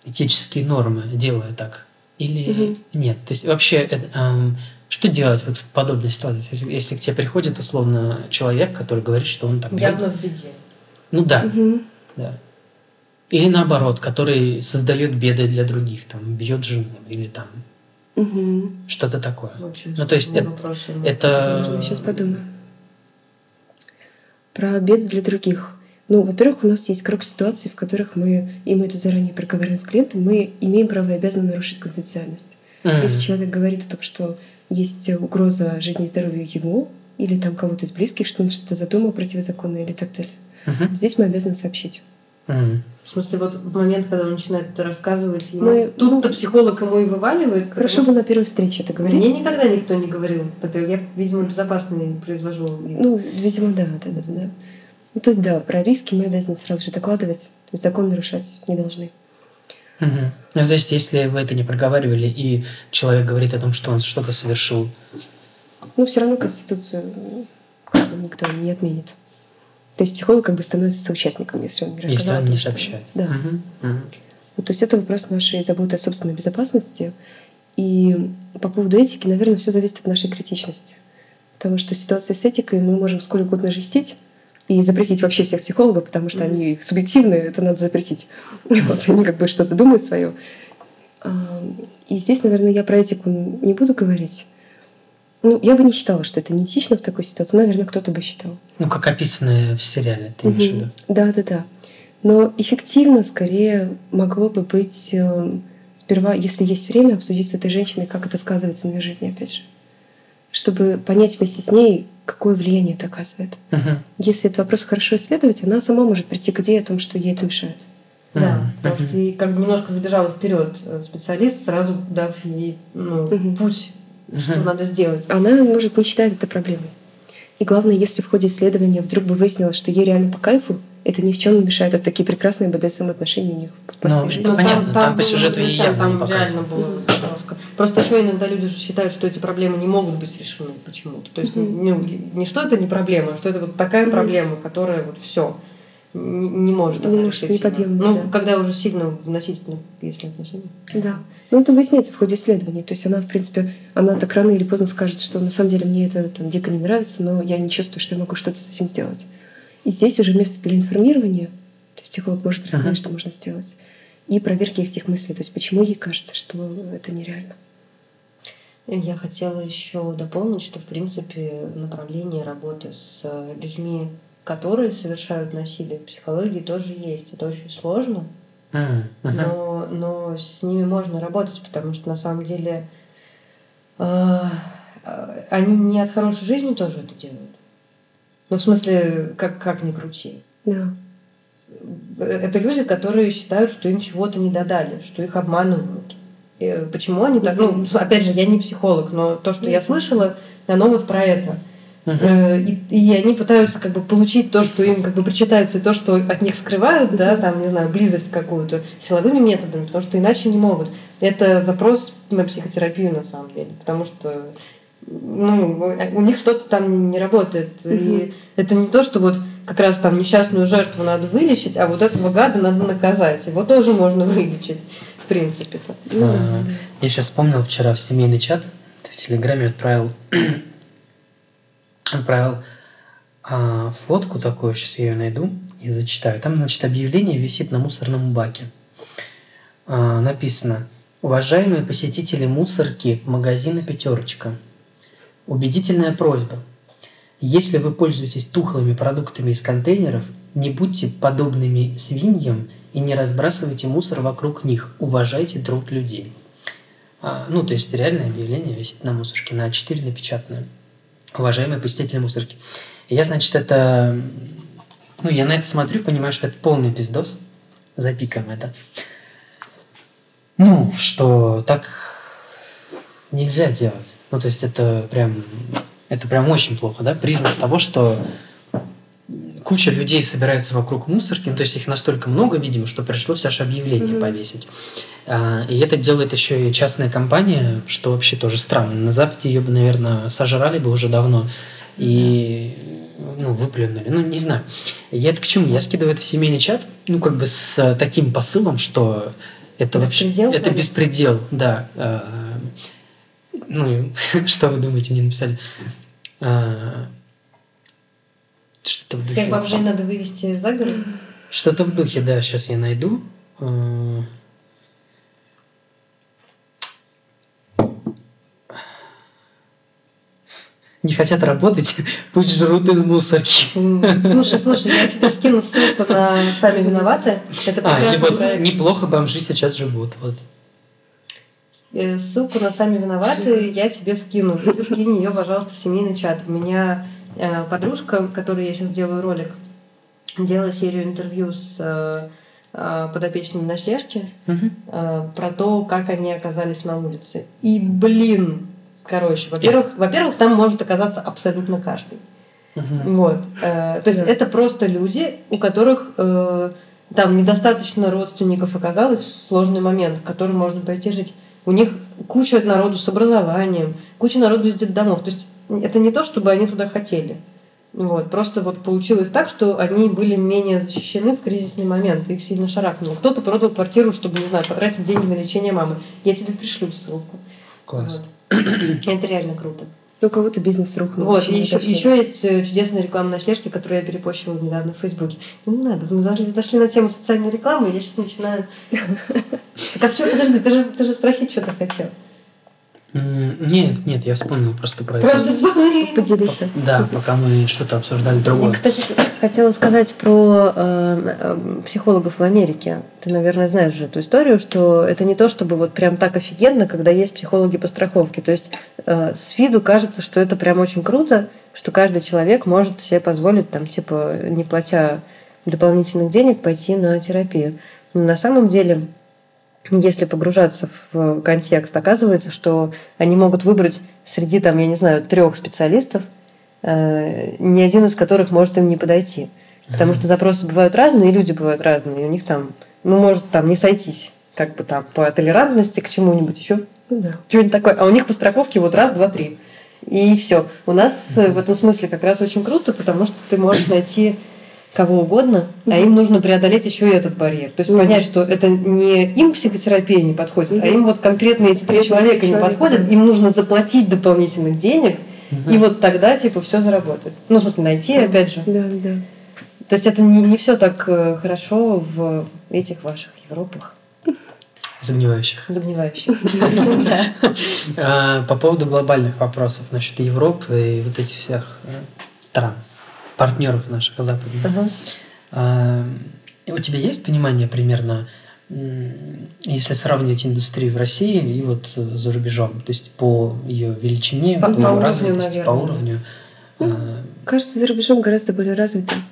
этические нормы, делая так, или Мгм. нет? То есть вообще, эм, что делать вот в подобной ситуации, если, к тебе приходит условно человек, который говорит, что он так Явно в беде. Ну да, Мгм. да. Или наоборот, который создает беды для других, там, бьет жену или там Мгм. что-то такое. Очень Ну, то есть это- вопрос. это- Сложно, сейчас подумаю. Про беды для других. Ну, во-первых, у нас есть круг ситуаций, в которых мы, и мы это заранее проговариваем с клиентом, мы имеем право и обязаны нарушить конфиденциальность. М. Если человек говорит о том, что есть угроза жизни и здоровью его, или там кого-то из близких, что он что-то задумал противозаконное или так далее, Мгм. здесь мы обязаны сообщить. М. В смысле, вот в момент, когда он начинает это рассказывать, ему... Мы- тут-то ну, психолог ему и вываливает. Хорошо потому бы на первой встрече это что говорить. Мне никогда никто не говорил. Например, я, видимо, безопасный произвожу. Ну, видимо, да, да, да, да. Ну, то есть, да, про риски мы обязаны сразу же докладывать, то есть закон нарушать не должны. Мгм. Ну, то есть, если вы это не проговаривали, и человек говорит о том, что он что-то совершил, Ну, все равно Конституцию м, как бы никто не отменит. То есть психолог как бы становится соучастником, если он не рассказал. если он том, не что- сообщает. Да. Мгм. Мгм. Вот, то есть это вопрос нашей заботы о собственной безопасности. И по поводу этики, наверное, все зависит от нашей критичности. Потому что ситуация с этикой мы можем сколь угодно жестить и запретить вообще всех психологов, потому что они субъективные, это надо запретить. Вот, они как бы что-то думают свое. И здесь, наверное, я про этику не буду говорить. Ну, я бы не считала, что это неэтично в такой ситуации. Наверное, кто-то бы считал. Ну, как описано в сериале, ты имеешь в виду? Да, да, да. Но эффективно скорее могло бы быть э, сперва, если есть время, обсудить с этой женщиной, как это сказывается на ее жизни, опять же. Чтобы понять вместе с ней, какое влияние это оказывает. Мгм. Если этот вопрос хорошо исследовать, она сама может прийти к идее о том, что ей это мешает. Да, Мгм. потому что ты как бы немножко забежала вперед специалист, сразу дав ей ну, Мгм. путь, что Мгм. надо сделать. Она может не считать это проблемой. И главное, если в ходе исследования вдруг бы выяснилось, что ей реально по кайфу, это ни в чем не мешает. Это такие прекрасные БДСМ-отношения у них по Ну, всей жизни. это понятно, там по было сюжету и явно там не по реально кайфу. было жестко. Просто еще иногда люди же считают, что эти проблемы не могут быть решены почему-то. То есть Мгм. ну, не что это не проблема, а что это вот такая проблема, которая вот все не, не может Не она решить. неподъемная, Ну, да. когда уже сильно вносительно, если отношения. Да. Ну, это выясняется в ходе исследования. То есть она, в принципе, она так рано или поздно скажет, что на самом деле мне это там, дико не нравится, но я не чувствую, что я могу что-то с этим сделать. И здесь уже место для информирования, то есть психолог может рассказать, Ага. что можно сделать, и проверки этих мыслей, то есть почему ей кажется, что это нереально. Я хотела еще дополнить, что в принципе направление работы с людьми, которые совершают насилие в психологии, тоже есть. Это очень сложно, но, но с ними можно работать, потому что на самом деле э, э, они не от хорошей жизни тоже это делают. Ну, в смысле, как, как ни крути. Да. Это люди, которые считают, что им чего-то не додали, что их обманывают. И почему они так... Ну, опять же, я не психолог, но то, что я слышала, оно вот про это. Э, И, и они пытаются как бы получить то, что им как бы причитается, и то, что от них скрывают, да, там, не знаю, близость какую-то, силовыми методами, потому что иначе не могут. Это запрос на психотерапию на самом деле, потому что ну, у них что-то там не, не работает. И это не то, что вот как раз там несчастную жертву надо вылечить, а вот этого гада надо наказать. Его тоже можно вылечить, в принципе-то. Ну да, А, да. Я сейчас вспомнил вчера в семейный чат в Телеграме отправил отправил а, фотку такую, сейчас я ее найду и зачитаю. Там, значит, объявление висит на мусорном баке. А, написано «Уважаемые посетители мусорки магазина «Пятерочка», убедительная просьба. Если вы пользуетесь тухлыми продуктами из контейнеров, не будьте подобными свиньям и не разбрасывайте мусор вокруг них. Уважайте труд людей. А, ну, то есть реальное объявление висит на мусорке, на А4 напечатанное. Уважаемые посетители мусорки. Я, значит, это... Ну, я на это смотрю, понимаю, что это полный пиздос. Запикаем это. Ну, что так нельзя делать. Ну, то есть это прям, это прям очень плохо, да? Признак того, что куча людей собирается вокруг мусорки, ну, то есть их настолько много, видимо, что пришлось аж объявление mm-hmm. повесить. А, и это делает еще и частная компания, что вообще тоже странно. На Западе ее бы, наверное, сожрали бы уже давно и ну, выплюнули. Ну, не знаю. Я это к чему? Я скидываю это в семейный чат, ну, как бы с таким посылом, что это беспредел, вообще... Это беспредел, да. Ну, что вы думаете, мне написали? А, что-то в духе. Всех бомжей надо вывести за город? Что-то в духе, да, сейчас я найду. А, не хотят работать, пусть жрут из мусорки. Слушай, слушай, я тебе скину ссылку на «Сами виноваты». Это а, проект. неплохо бомжи сейчас живут. Вот. Э, ссылку на «Сами виноваты» я тебе скину. Ты скинь ее, пожалуйста, в семейный чат. У меня э, подружка, которой я сейчас делаю ролик, делала серию интервью с э, подопечными ночлежки угу. про то, как они оказались на улице. И, блин, Короче, во-первых, во-первых, там может оказаться абсолютно каждый. Вот. То есть это просто люди, у которых там недостаточно родственников оказалось в сложный момент, в который можно пойти жить. У них куча народу с образованием, куча народу из детдомов. То есть это не то, чтобы они туда хотели. Вот. Просто вот получилось так, что они были менее защищены в кризисный момент. Их сильно шарахнуло. Кто-то продал квартиру, чтобы, не знаю, потратить деньги на лечение мамы. Я тебе пришлю ссылку. Класс. Вот. Это реально круто. У кого-то бизнес рухнул. Вот, еще, еще есть э, чудесная реклама ночлежки, которую я перепощивала недавно в Фейсбуке. Ну, не надо, мы зашли, зашли на тему социальной рекламы, и я сейчас начинаю... Так а в чем, подожди, ты же, ты же спросить что-то хотел. Нет, нет, я вспомнил просто про это. Просто вспомнил. Поделиться. Да, пока мы что-то обсуждали другое. Я, кстати, хотела сказать про э, э, психологов в Америке. Ты, наверное, знаешь же эту историю, что это не то, чтобы вот прям так офигенно, когда есть психологи по страховке. То есть э, с виду кажется, что это прям очень круто, что каждый человек может себе позволить, там, типа, не платя дополнительных денег, пойти на терапию. Но на самом деле если погружаться в контекст, оказывается, что они могут выбрать среди, там, я не знаю, трех специалистов, э, ни один из которых может им не подойти. Потому что запросы бывают разные, и люди бывают разные. И у них там, ну, может там не сойтись, как бы там по толерантности к чему-нибудь еще. Ну, да. Что-нибудь такое. А у них по страховке вот раз, два, три. И все. У нас в этом смысле как раз очень круто, потому что ты можешь найти кого угодно, mm-hmm. а им нужно преодолеть еще и этот барьер. То есть mm-hmm. понять, что это не им психотерапия не подходит, mm-hmm. а им вот конкретно эти три человека человек, не подходят, да. им нужно заплатить дополнительных денег, mm-hmm. и вот тогда типа все заработает. Ну, в смысле, найти, mm-hmm. опять же. Да, да. То есть это не, не все так э, хорошо в этих ваших Европах. Загнивающих. Загнивающих. А, по поводу глобальных вопросов насчет Европы и вот этих всех э, стран партнеров наших западных. Uh-huh. А, у тебя есть понимание примерно, если сравнивать индустрию в России и вот за рубежом, то есть по ее величине, по, по, по развитости, по уровню? Ну, а... Кажется, за рубежом гораздо более развитым.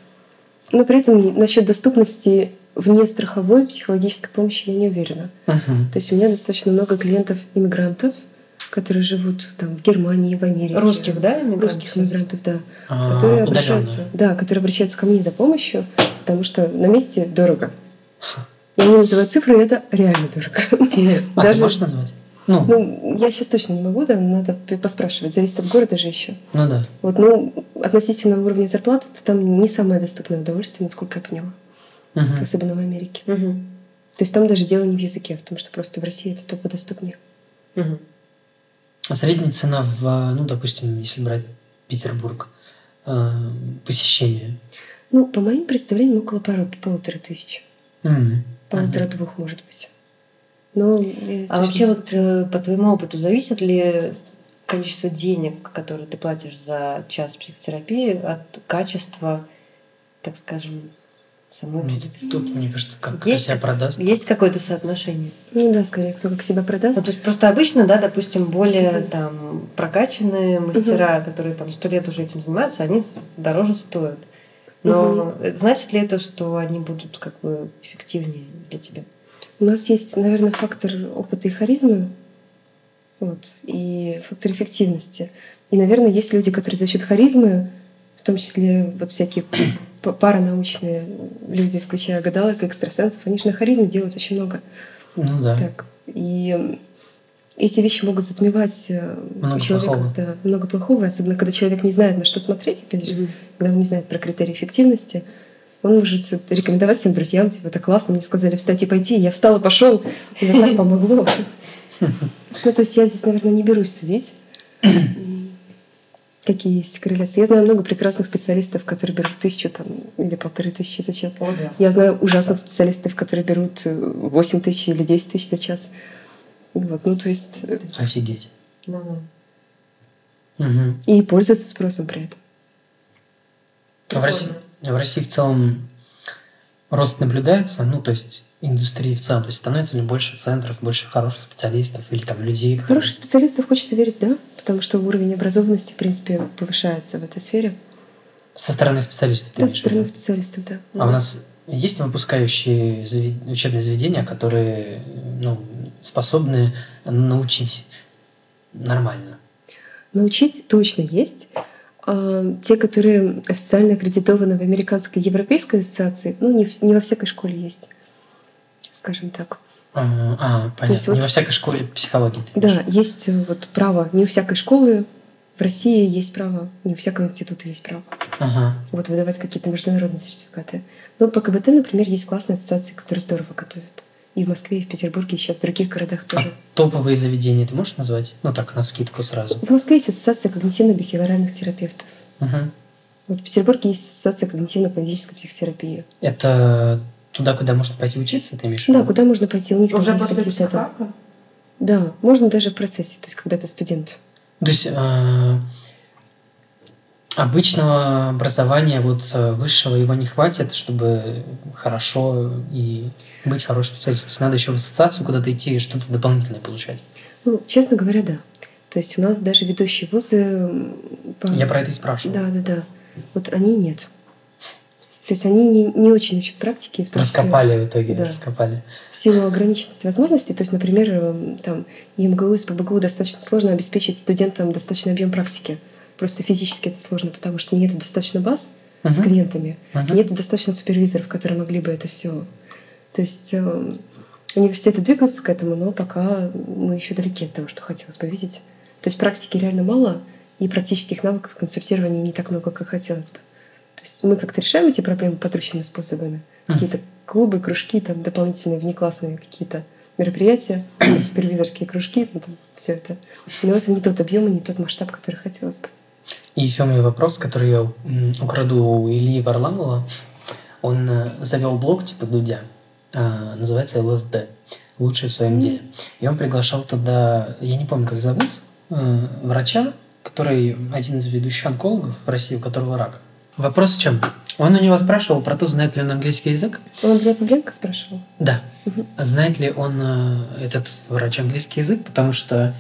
Но при этом насчет доступности вне страховой психологической помощи я не уверена. Uh-huh. То есть у меня достаточно много клиентов иммигрантов, которые живут там в Германии, в Америке. Русских, да, иммигрантов? Русских иммигрантов, да. А, которые обращаются, да, которые обращаются ко мне за помощью, потому что на месте дорого. Я не называю цифры, это реально дорого. А Даже... ты можешь назвать? Ну. ну, я сейчас точно не могу, да, надо поспрашивать, зависит от города же еще. Ну да. Вот, ну, относительно уровня зарплаты, то там не самое доступное удовольствие, насколько я поняла. Угу. Особенно в Америке. Угу. То есть там даже дело не в языке, а в том, что просто в России это только доступнее. Угу. А средняя цена в, ну, допустим, если брать Петербург, э, посещение? Ну, по моим представлениям, около пару, полутора тысяч. Mm-hmm. Полутора-двух, может быть. Но а вообще вот э, по твоему опыту зависит ли количество денег, которые ты платишь за час психотерапии, от качества, так скажем, самой Ну, психотерапии. Тут, мне кажется, как Есть себя продаст. Есть какое-то соотношение. Ну да, скорее, кто как себя продаст. Ну, то есть просто обычно, да, допустим, более там прокачанные мастера, которые там сто лет уже этим занимаются, они дороже стоят. Но значит ли это, что они будут как бы эффективнее для тебя? У нас есть, наверное, фактор опыта и харизмы, вот, и фактор эффективности. И, наверное, есть люди, которые за счет харизмы, в том числе вот всякие паранаучные люди, включая гадалок и экстрасенсов, они же на харизме делают очень много. Ну да. Так. И эти вещи могут затмевать э, Много человека плохого. да, много плохого, особенно когда человек не знает, на что смотреть, опять же, когда он не знает про критерии эффективности, он может рекомендовать всем друзьям, типа, это классно, мне сказали встать и пойти, я встала, пошел, и это так помогло. Ну, то есть я здесь, наверное, не берусь судить, какие есть корреляции. Я знаю много прекрасных специалистов, которые берут тысячу там, или полторы тысячи за час. О, да. Я знаю ужасных специалистов, которые берут э, 8 тысяч или 10 тысяч за час. Вот, ну, то есть... э, Офигеть. Мгм. И пользуются спросом при этом. А в России, в России в целом рост наблюдается, ну, то есть индустрии в целом, то есть становится ли больше центров, больше хороших специалистов или там людей, Хороших специалистов хочется верить, да, потому что уровень образованности, в принципе, повышается в этой сфере. со стороны специалистов. ты Да, со стороны специалистов, да. А у нас есть выпускающие учебные заведения, которые ну, способны научить нормально? Научить точно есть. А, Те, которые официально аккредитованы в Американской и Европейской ассоциации, ну, не, в- не во всякой школе есть, скажем так. А, а, понятно. есть вот- Не во всякой школе психологии. Да, есть э, вот право, не у всякой школы в России есть право, не у всякого института есть право. Ага. вот выдавать какие-то международные сертификаты. Но по КБТ, например, есть классные ассоциации, которые здорово готовят. И в Москве, и в Петербурге, и сейчас в других городах А тоже. топовые заведения ты можешь назвать? Ну так, на скидку сразу. В Москве есть ассоциация когнитивно-бихевиоральных терапевтов. Мгм. Вот в Петербурге есть ассоциация когнитивно-поведенческой психотерапии. Это туда, куда можно пойти учиться, ты имеешь в виду? Да, куда можно пойти? У них там Уже есть после психфака? Да, можно даже в процессе, то есть когда ты студент. То есть э, обычного образования вот э, высшего его не хватит, чтобы хорошо и быть хорошим специалистом. То есть надо еще в ассоциацию куда-то идти и что-то дополнительное получать. Ну, честно говоря, да. То есть у нас даже ведущие вузы... по- Я про это и спрашиваю. Да, да, да. Вот они нет. То есть они не, не очень учат практики. в том числе- Раскопали в итоге, Да. раскопали. в силу ограниченности возможностей, то есть, например, эм, там и МГУ, и СПБГУ достаточно сложно обеспечить студентам достаточный объем практики. Просто физически это сложно, потому что нет достаточно баз с Мгм. клиентами, Мгм. нет достаточно супервизоров, которые могли бы это все. То есть эм, университеты двигаются к этому, но пока мы еще далеки от того, что хотелось бы видеть. То есть практики реально мало, и практических навыков в консультировании не так много, как хотелось бы. То есть мы как-то решаем эти проблемы подручными способами. Какие-то клубы, кружки, там дополнительные внеклассные какие-то мероприятия, супервизорские кружки, ну, там, все это. Но это не тот объем и не тот масштаб, который хотелось бы. И еще у меня вопрос, который я украду у Ильи Варламова. Он э, завел блог типа Дудя, а, называется ЛСД, лучший в своем деле. И он приглашал туда, я не помню, как зовут, э, врача, который один из ведущих онкологов в России, у которого рак. Вопрос в чем? Он у него спрашивал про то, знает ли он английский язык. У Андрея Павленко спрашивал. Да. А Знает ли он, э, этот врач, английский язык? Потому что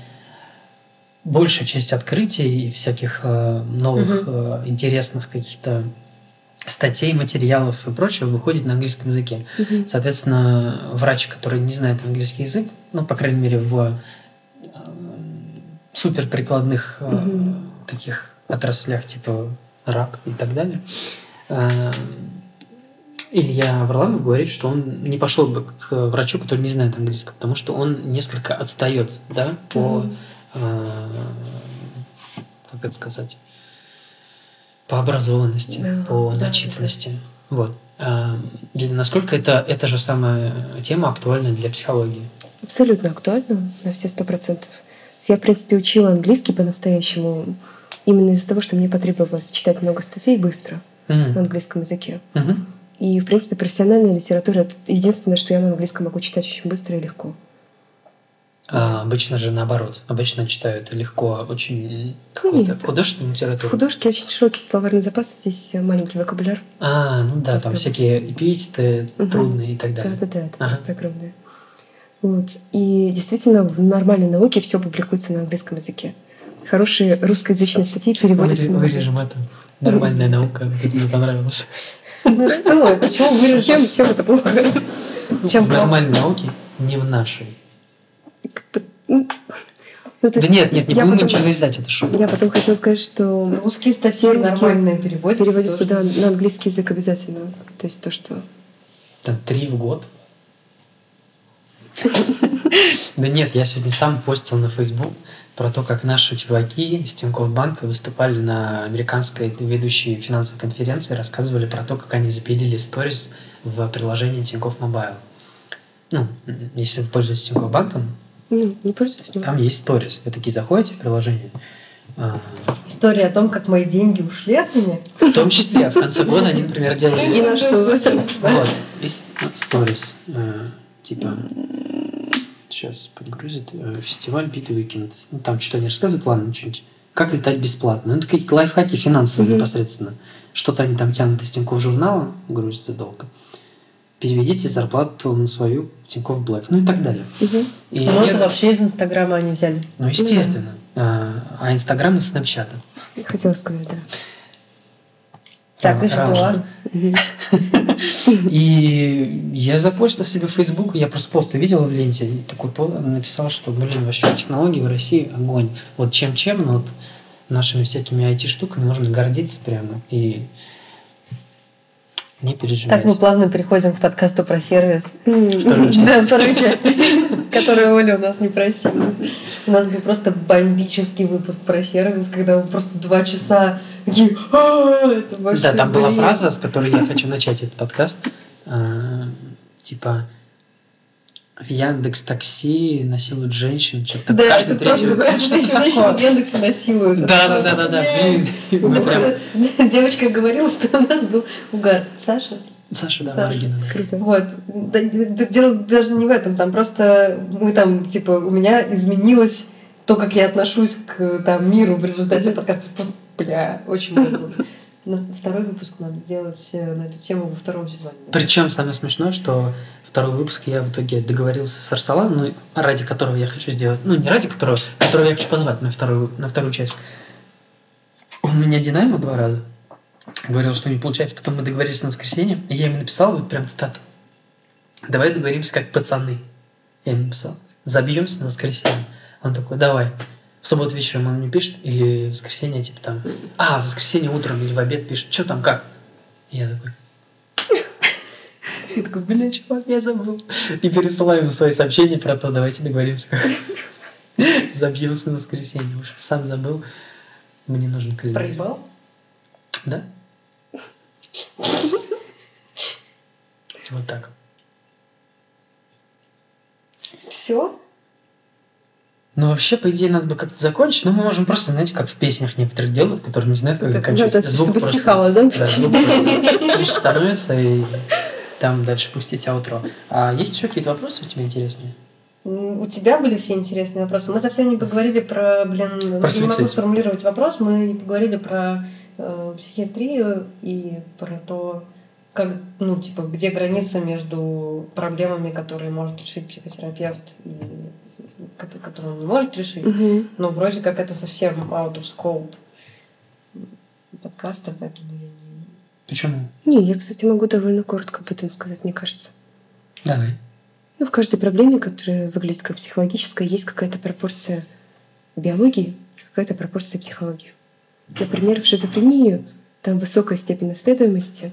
большая часть открытий и всяких э, новых э, интересных каких-то статей, материалов и прочего выходит на английском языке. Мгм. Соответственно, врач, который не знает английский язык, ну, по крайней мере, в супер прикладных э, Мгм. таких отраслях, типа рак и так далее, э, Илья Варламов говорит, что он не пошел бы к врачу, который не знает английского, потому что он несколько отстает, да, по, э, как это сказать, по образованности, Да, по да, да, начитанности. Вот. А, для- насколько это, эта же самая тема актуальна для психологии? Абсолютно актуально на все сто процентов. Я, в принципе, учила английский по-настоящему именно из-за того, что мне потребовалось читать много статей быстро на Мгм. английском языке. Мгм. И, в принципе, профессиональная литература — это единственное, что я на английском могу читать очень быстро и легко. А, обычно же наоборот. Обычно читают легко, очень какую-то Нет. художественную В литературу. художке очень широкий словарный запас, здесь маленький вокабуляр. А, ну да, там Просто- всякие эпитеты Мгм. трудные и так далее. Да-да-да, это Ага. просто огромное. Вот. И действительно, в нормальной науке все публикуется на английском языке. Хорошие русскоязычные статьи переводятся на Вырежем это. Нормальная наука, это мне понравилось. Ну что, почему вырежем? Чем, это плохо? Чем в нормальной науке, не в нашей. Ну, то Да есть нет, нет, не будем ничего вырезать, это шутка. Я потом хотела сказать, что Русские статьи нормальные переводятся. переводится тоже. да, на английский язык обязательно. То есть то, что... Там три в год. Да нет, я сегодня сам постил на Facebook про то, как наши чуваки из Тинькофф банка выступали на американской ведущей финансовой конференции, рассказывали про то, как они запилили сторис в приложении Тинькофф Мобайл. Ну, если вы пользуетесь Тинькофф банком, Ну, не пользуюсь. там есть сторис. Вы такие заходите в приложение, а, История о том, как мои деньги ушли от меня. в том числе в конце года они, например, делали Ни на что. Вот, есть сторис, э, типа, сейчас подгрузит, э, фестиваль Бит Weekend. Ну, там что-то они рассказывают, ладно, что-нибудь. Как летать бесплатно? Ну, это какие-то лайфхаки финансовые Мгм. непосредственно. Что-то они там тянут из Тинькофф журнала, грузится долго. Переведите зарплату на свою Тинькофф Блэк, ну и так далее. Мгм. И Ну, я- это вообще из Инстаграма они взяли. ну, естественно. А, а Инстаграм из Снапчата. Хотела сказать, да. Так, и что? И я запостил себе в Facebook, я просто пост увидел в ленте, такой написал, что, блин, вообще технологии в России огонь. Вот чем-чем, но вот нашими всякими IT-штуками нужно гордиться прямо и не переживать. Так, мы плавно переходим к подкасту про сервис. М, Вторую часть. Да, вторую часть, которую Оля у нас не просила. У нас был просто бомбический выпуск про сервис, когда мы просто два часа такие «А, Да, там была бред». фраза, с которой я хочу начать этот подкаст. А, Типа в Яндекс Такси насилуют женщин, что-то Да, каждый третий. каждую что-то женщину такое. в Яндексе насилуют. Да, да, да, да, да. Блин, Да Девочка говорила, что у нас был угар. Саша? Саша, да, Саша. Маргина. да. Круто. Вот. Да, да, дело даже не в этом. Там просто мы там, типа, у меня изменилось то, как я отношусь к там, миру в результате подкаста. Просто, бля, очень много. Но второй выпуск надо делать э, на эту тему во втором сезоне. Причем самое смешное, что второй выпуск я в итоге договорился с Арсаланом, ну, ради которого я хочу сделать, ну, не ради которого, которого я хочу позвать на вторую, на вторую часть. Он меня динамил два раза, говорил, что не получается, потом мы договорились на воскресенье, и я ему написал вот прям цитату. Давай договоримся как пацаны. Я ему написал. Забьемся на воскресенье. Он такой, давай. В субботу вечером он мне пишет, или в воскресенье, типа там, а, в воскресенье утром или в обед пишет, что там, как? И я такой, я такой, бля, чувак, я забыл. И пересылаю ему свои сообщения про то, давайте договоримся, как забьемся на воскресенье. В общем, сам забыл. Мне нужен календарь. Проебал? Да? Вот так. Все? Ну, вообще, по идее, надо бы как-то закончить, но мы можем просто, знаете, как в песнях некоторых делают, которые не знают, как Да, заканчивать. то есть, Звук чтобы просто- стихало, да? Да, звук просто становится, и там дальше пустить аутро. А есть еще какие-то вопросы у тебя интересные? У тебя были все интересные вопросы. Мы совсем не поговорили про, блин, не могу сформулировать вопрос. Мы не поговорили про э, психиатрию и про то, как, ну, типа, где граница между проблемами, которые может решить психотерапевт и ко- которые он не может решить. Мгм. Но вроде как это совсем out of scope подкаста, поэтому я не... Почему? Не, я, кстати, могу довольно коротко об этом сказать, мне кажется. Давай. Ну, в каждой проблеме, которая выглядит как психологическая, есть какая-то пропорция биологии и какая-то пропорция психологии. Например, в шизофрении там высокая степень наследуемости,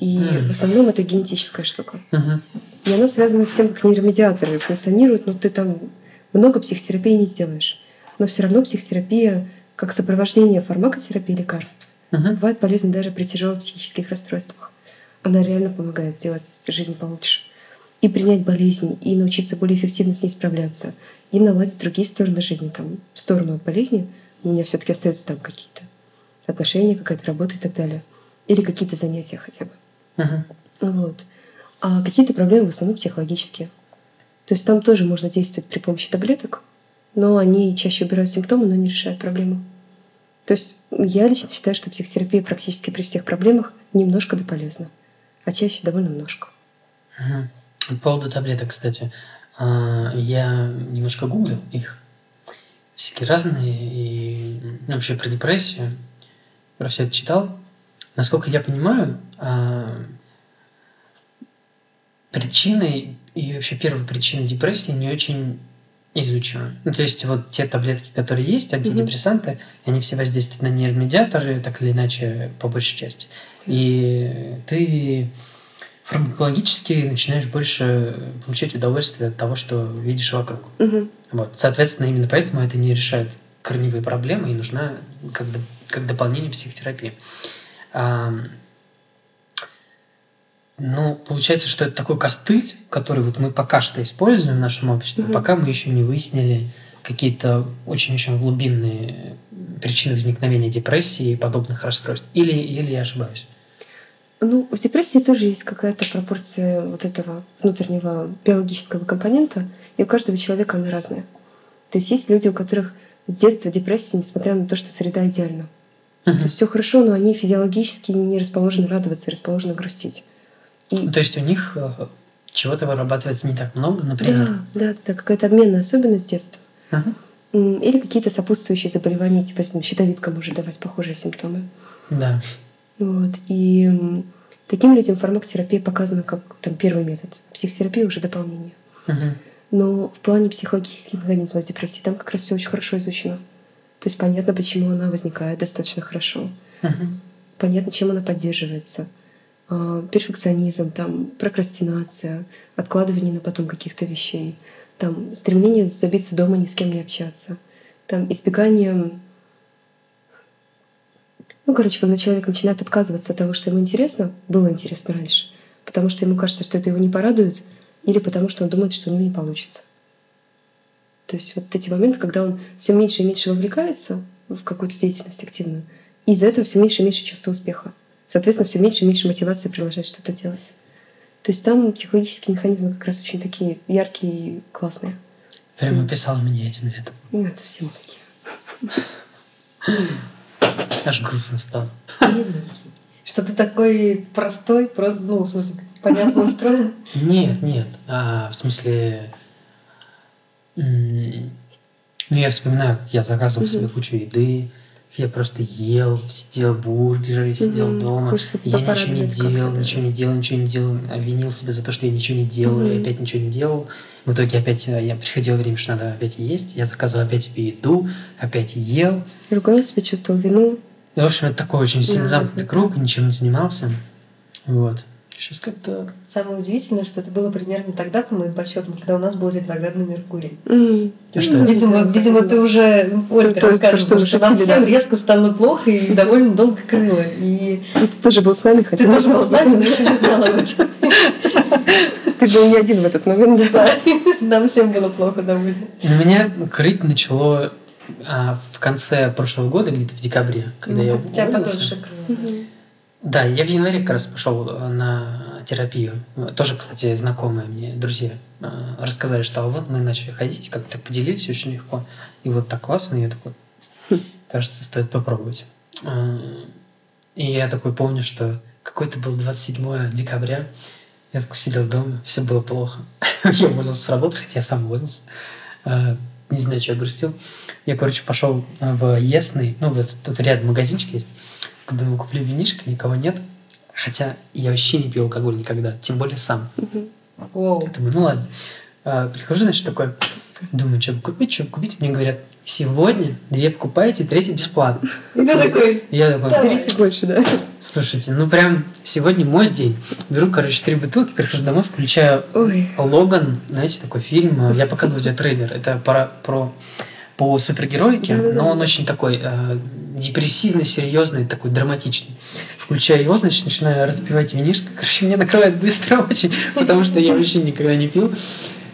и в основном это генетическая штука. И она связана с тем, как нейромедиаторы функционируют, но ты там много психотерапии не сделаешь. Но все равно психотерапия, как сопровождение фармакотерапии лекарств, Мгм. бывает полезна даже при тяжелых психических расстройствах. Она реально помогает сделать жизнь получше. И принять болезнь, и научиться более эффективно с ней справляться, и наладить другие стороны жизни. Там, в сторону от болезни у меня все таки остаются там какие-то отношения, какая-то работа и так далее. Или какие-то занятия хотя бы. Мгм. Вот. А какие-то проблемы в основном психологические. То есть там тоже можно действовать при помощи таблеток, но они чаще убирают симптомы, но не решают проблему. То есть я лично считаю, что психотерапия практически при всех проблемах немножко да полезна, а чаще довольно немножко. Угу. По поводу таблеток, кстати, а, я немножко гуглил их, всякие разные, и ну, вообще про депрессию, про все это читал. Насколько я понимаю, а, причиной и вообще первой причиной депрессии не очень изучено. Ну, то есть вот те таблетки, которые есть, антидепрессанты, mm-hmm. они все воздействуют на нейромедиаторы, так или иначе, по большей части. И ты фармакологически начинаешь больше получать удовольствие от того, что видишь вокруг. Mm-hmm. Вот. Соответственно, именно поэтому это не решает корневые проблемы и нужна как, как дополнение психотерапии. Ну, получается, что это такой костыль, который вот мы пока что используем в нашем обществе, mm-hmm. пока мы еще не выяснили какие-то очень-очень глубинные причины возникновения депрессии и подобных расстройств. Или, или я ошибаюсь? Ну, в депрессии тоже есть какая-то пропорция вот этого внутреннего биологического компонента, и у каждого человека она разная. То есть есть люди, у которых с детства депрессия, несмотря на то, что среда идеальна. Uh-huh. То есть все хорошо, но они физиологически не расположены радоваться, расположены грустить. И... То есть у них э, чего-то вырабатывается не так много, например? Да, да, да, какая-то обменная особенность детства. Угу. Или какие-то сопутствующие заболевания, типа щитовидка может давать похожие симптомы. Да. Вот. И таким людям фармакотерапия показана как там, первый метод. Психотерапия уже дополнение. Угу. Но в плане психологических механизмов депрессии там как раз все очень хорошо изучено. То есть понятно, почему она возникает достаточно хорошо. Угу. Понятно, чем она поддерживается. А, перфекционизм, там, прокрастинация, откладывание на потом каких-то вещей, там, стремление забиться дома, ни с кем не общаться, там, избегание... Ну, короче, когда человек начинает отказываться от того, что ему интересно, было интересно раньше, потому что ему кажется, что это его не порадует, или потому что он думает, что у него не получится. То есть вот эти моменты, когда он все меньше и меньше вовлекается в какую-то деятельность активную, и из-за этого все меньше и меньше чувства успеха. Соответственно, все меньше и меньше мотивации продолжать что-то делать. То есть там психологические механизмы как раз очень такие яркие и классные. Прямо писала мне этим летом. Ну, это все мы такие. Аж грустно стало. Что ты такой простой, ну, в смысле, понятно устроен? Нет, нет. А, в смысле... Ну, я вспоминаю, как я заказывал себе кучу еды, я просто ел, сидел бургеры, сидел угу. дома. Я ничего не делал, ничего не делал, ничего не делал. Обвинил себя за то, что я ничего не делаю, угу. и опять ничего не делал. В итоге опять э, я приходил время, что надо опять есть. Я заказывал опять себе еду, опять ел. Ругал себя, чувствовал вину. И, в общем, это такой очень сильно замкнутый круг, ничем не занимался. Вот. Сейчас как-то... Самое удивительное, что это было примерно тогда, по моим подсчетам, когда у нас был ретроградный Меркурий. Mm. А что? Видимо, видимо ты уже Ольга то, рассказывала, что нам всем да? резко стало плохо и довольно долго крыло. И... и ты тоже был с нами, хотя Ты тоже был с нами, но еще не знала об этом. Ты был не один в этот момент, да. Нам всем было плохо довольно. На меня крыть начало а, в конце прошлого года, где-то в декабре, когда ну, я уволился. Тебя подольше крыло. Да, я в январе как раз пошел э, на терапию. Тоже, кстати, знакомые мне друзья э, рассказали, что вот мы начали ходить, как-то поделились очень легко. И вот так классно, и я такой, хм, кажется, стоит попробовать. Э, и я такой помню, что какой-то был 27 декабря, я такой сидел дома, все было плохо. я уволился с работы, хотя я сам уволился. Не знаю, что я грустил. Я, короче, пошел в Ясный, ну, вот тут рядом магазинчик есть когда мы купили винишко, никого нет. Хотя я вообще не пил алкоголь никогда, тем более сам. Wow. Думаю, ну ладно. А, прихожу, значит, такой, думаю, что купить, что купить. Мне говорят, сегодня две покупаете, третья бесплатно. И ты такой, я такой, берите больше, да. Слушайте, ну прям сегодня мой день. Беру, короче, три бутылки, прихожу домой, включаю. Логан, знаете, такой фильм. Я показываю тебе трейлер. Это про, про по супергероике, да, но он очень такой э, депрессивный, серьезный, такой драматичный. Включаю его, значит, начинаю распивать винишко. Короче, мне накрывает быстро очень, потому что я вообще никогда не пил.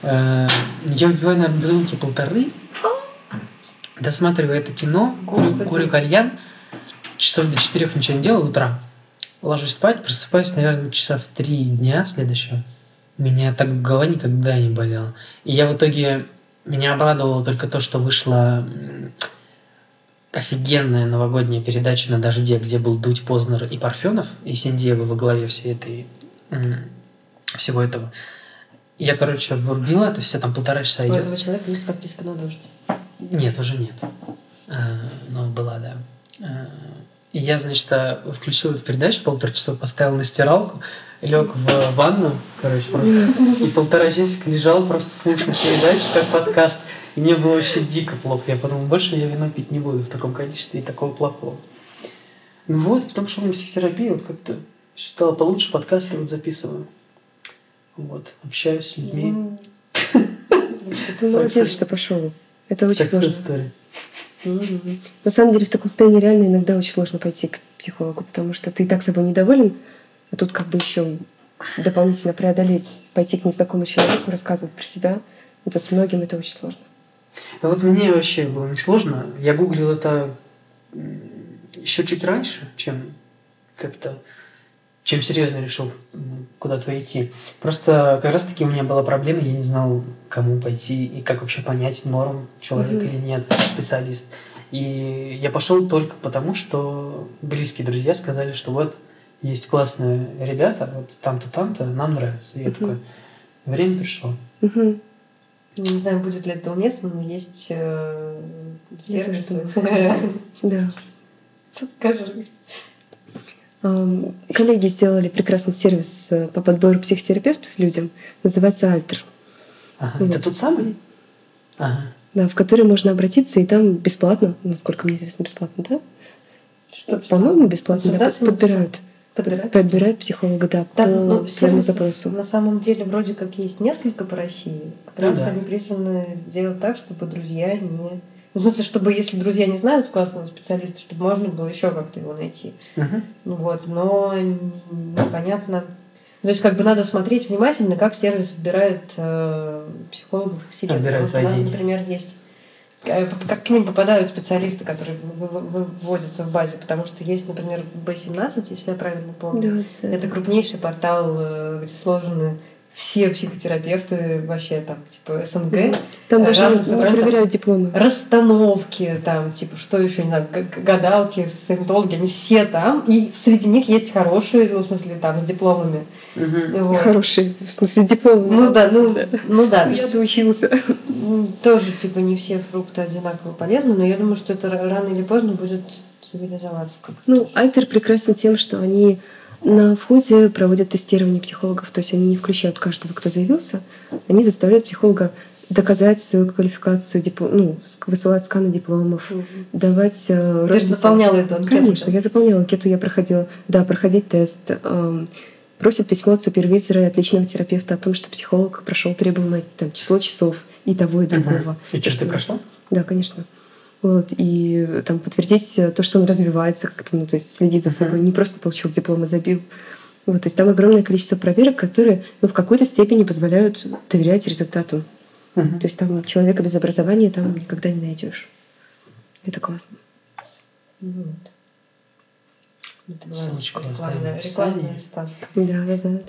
Э, я выпиваю, наверное, бутылки полторы, досматриваю это кино, курю, курю кальян, часов до четырех ничего не делаю, утра. Ложусь спать, просыпаюсь, наверное, часа в три дня следующего. Меня так голова никогда не болела. И я в итоге... Меня обрадовало только то, что вышла офигенная новогодняя передача на дожде, где был Дудь, Познер и Парфенов, и Синдеева во главе всей этой, всего этого. Я, короче, врубила это все, там полтора часа У идет. этого человека есть подписка на дождь. Нет, уже нет. Э, Но была, да. Э, И я, значит, э, включил эту передачу, полтора часа поставил на стиралку, лег в ванну, короче, просто, и полтора часика лежал, просто слушал передачу, как подкаст. И мне было вообще дико плохо. Я подумал, больше я вино пить не буду в таком количестве и такого плохого. Ну вот, потом шел на психотерапию, вот как-то все стало получше, подкасты вот записываю. Вот, общаюсь с людьми. Ты молодец, что пошел. Это очень сложно. На самом деле в таком состоянии реально иногда очень сложно пойти к психологу, потому что ты и так собой недоволен, а тут как бы еще дополнительно преодолеть, пойти к незнакомому человеку, рассказывать про себя. Ну, то есть многим это очень сложно. А вот мне вообще было несложно. Я гуглил это еще чуть раньше, чем как-то чем серьезно решил куда-то идти. Просто как раз-таки у меня была проблема, я не знал, кому пойти и как вообще понять, норм человек Мгм. или нет, специалист. И я пошел только потому, что близкие друзья сказали, что вот есть классные ребята, вот там-то, там-то, нам нравится. И я такой, время пришло. Не знаю, будет ли это уместно, но есть э, думала. Да. Что скажешь? Ам, Коллеги сделали прекрасный сервис э, по подбору психотерапевтов людям. Называется «Альтер», Ага, Вот. это тот самый? Ага. да, в который можно обратиться, и там бесплатно, насколько мне известно, бесплатно, да? Что, По-моему, бесплатно. да, подбирают. Подбирать? Подбирают психолога, да, Да, по ну, своему запросу. На самом деле вроде как есть несколько по России. Как Да, раз да. они призваны сделать так, чтобы друзья не... Ну, в смысле, чтобы если друзья не знают классного специалиста, чтобы можно было еще как-то его найти. Ну Вот, но непонятно. То есть как бы надо смотреть внимательно, как сервис отбирает э, психологов к себе. Отбирает Потому у нас, например, есть как к ним попадают специалисты, которые вы- вы- выводятся в базе, потому что есть, например, B17, если я правильно помню. Да, да. Это крупнейший портал, э, где сложены все психотерапевты вообще там, типа СНГ. Там даже разных не направлений, проверяют дипломы. расстановки, там, типа, что еще, не знаю, гадалки, саентологи, они все там, и среди них есть хорошие, ну, в смысле, там, с дипломами. Мгм. Вот. Хороший, в смысле, диплом. Ну да, ну, ну да, Я есть, доучился. м, тоже, типа, не все фрукты одинаково полезны, но я думаю, что это рано или поздно будет цивилизоваться. Ну. Альтер прекрасен тем, что они на входе проводят тестирование психологов, то есть они не включают каждого, кто заявился, они заставляют психолога доказать свою квалификацию, диплом, ну, высылать сканы дипломов, Мгм. давать э, Ты же заполняла эту анкету. Конечно, да? я заполняла анкету, я проходила, да, проходить тест. эм, Просят письмо от супервизора и от личного терапевта о том, что психолог прошел требуемое там, число часов и того, и другого. Мгм. И что, ты прошла? Да, конечно. Вот, и там подтвердить э, то, что он развивается как-то, ну, то есть следить за собой, не просто получил диплом и забил. Вот, то есть там огромное количество проверок, которые ну, в какой-то степени позволяют доверять результату. Мгм. То есть там человека без образования там никогда не найдешь. Это классно. Вот. Это Ссылочку рекламная, рекламная ставка. Да, да, да.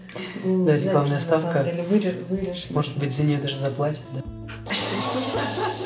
Ну, Да, рекламная на ставка. самом деле, выре- вырежем. Может быть, за нее даже заплатят, да?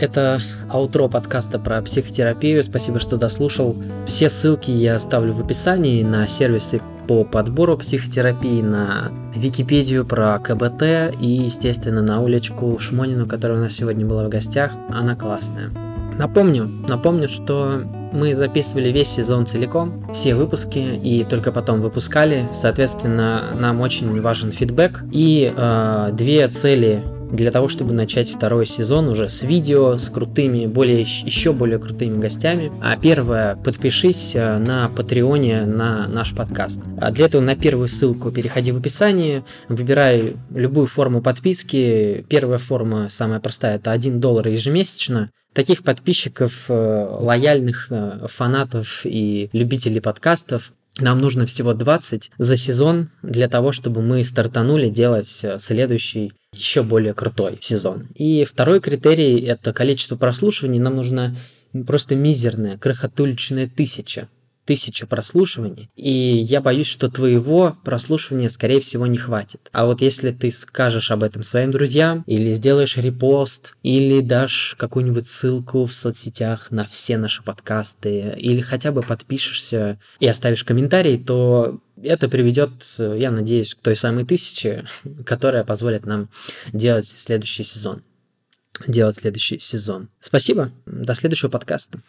Это аутро подкаста про психотерапию. Спасибо, что дослушал. Все ссылки я оставлю в описании на сервисы по подбору психотерапии, на Википедию про КБТ и, естественно, на Улечку Шмонину, которая у нас сегодня была в гостях. Она классная. Напомню, напомню, что мы записывали весь сезон целиком, все выпуски, и только потом выпускали. Соответственно, нам очень важен фидбэк. И э, две цели для того, чтобы начать второй сезон уже с видео, с крутыми, более, еще более крутыми гостями. А первое, подпишись э, на Патреоне на наш подкаст. А для этого на первую ссылку переходи в описание, выбирай любую форму подписки. Первая форма, самая простая, это 1 доллар ежемесячно. Таких подписчиков, э, лояльных э, фанатов и любителей подкастов нам нужно всего 20 за сезон для того, чтобы мы стартанули делать э, следующий еще более крутой сезон. И второй критерий это количество прослушиваний. Нам нужно просто мизерное, крохотуличная тысяча. Тысяча прослушиваний, и я боюсь, что твоего прослушивания, скорее всего, не хватит. А вот если ты скажешь об этом своим друзьям, или сделаешь репост, или дашь какую-нибудь ссылку в соцсетях на все наши подкасты, или хотя бы подпишешься и оставишь комментарий, то это приведет, я надеюсь, к той самой тысяче, которая позволит нам делать следующий сезон. Делать следующий сезон. Спасибо. До следующего подкаста.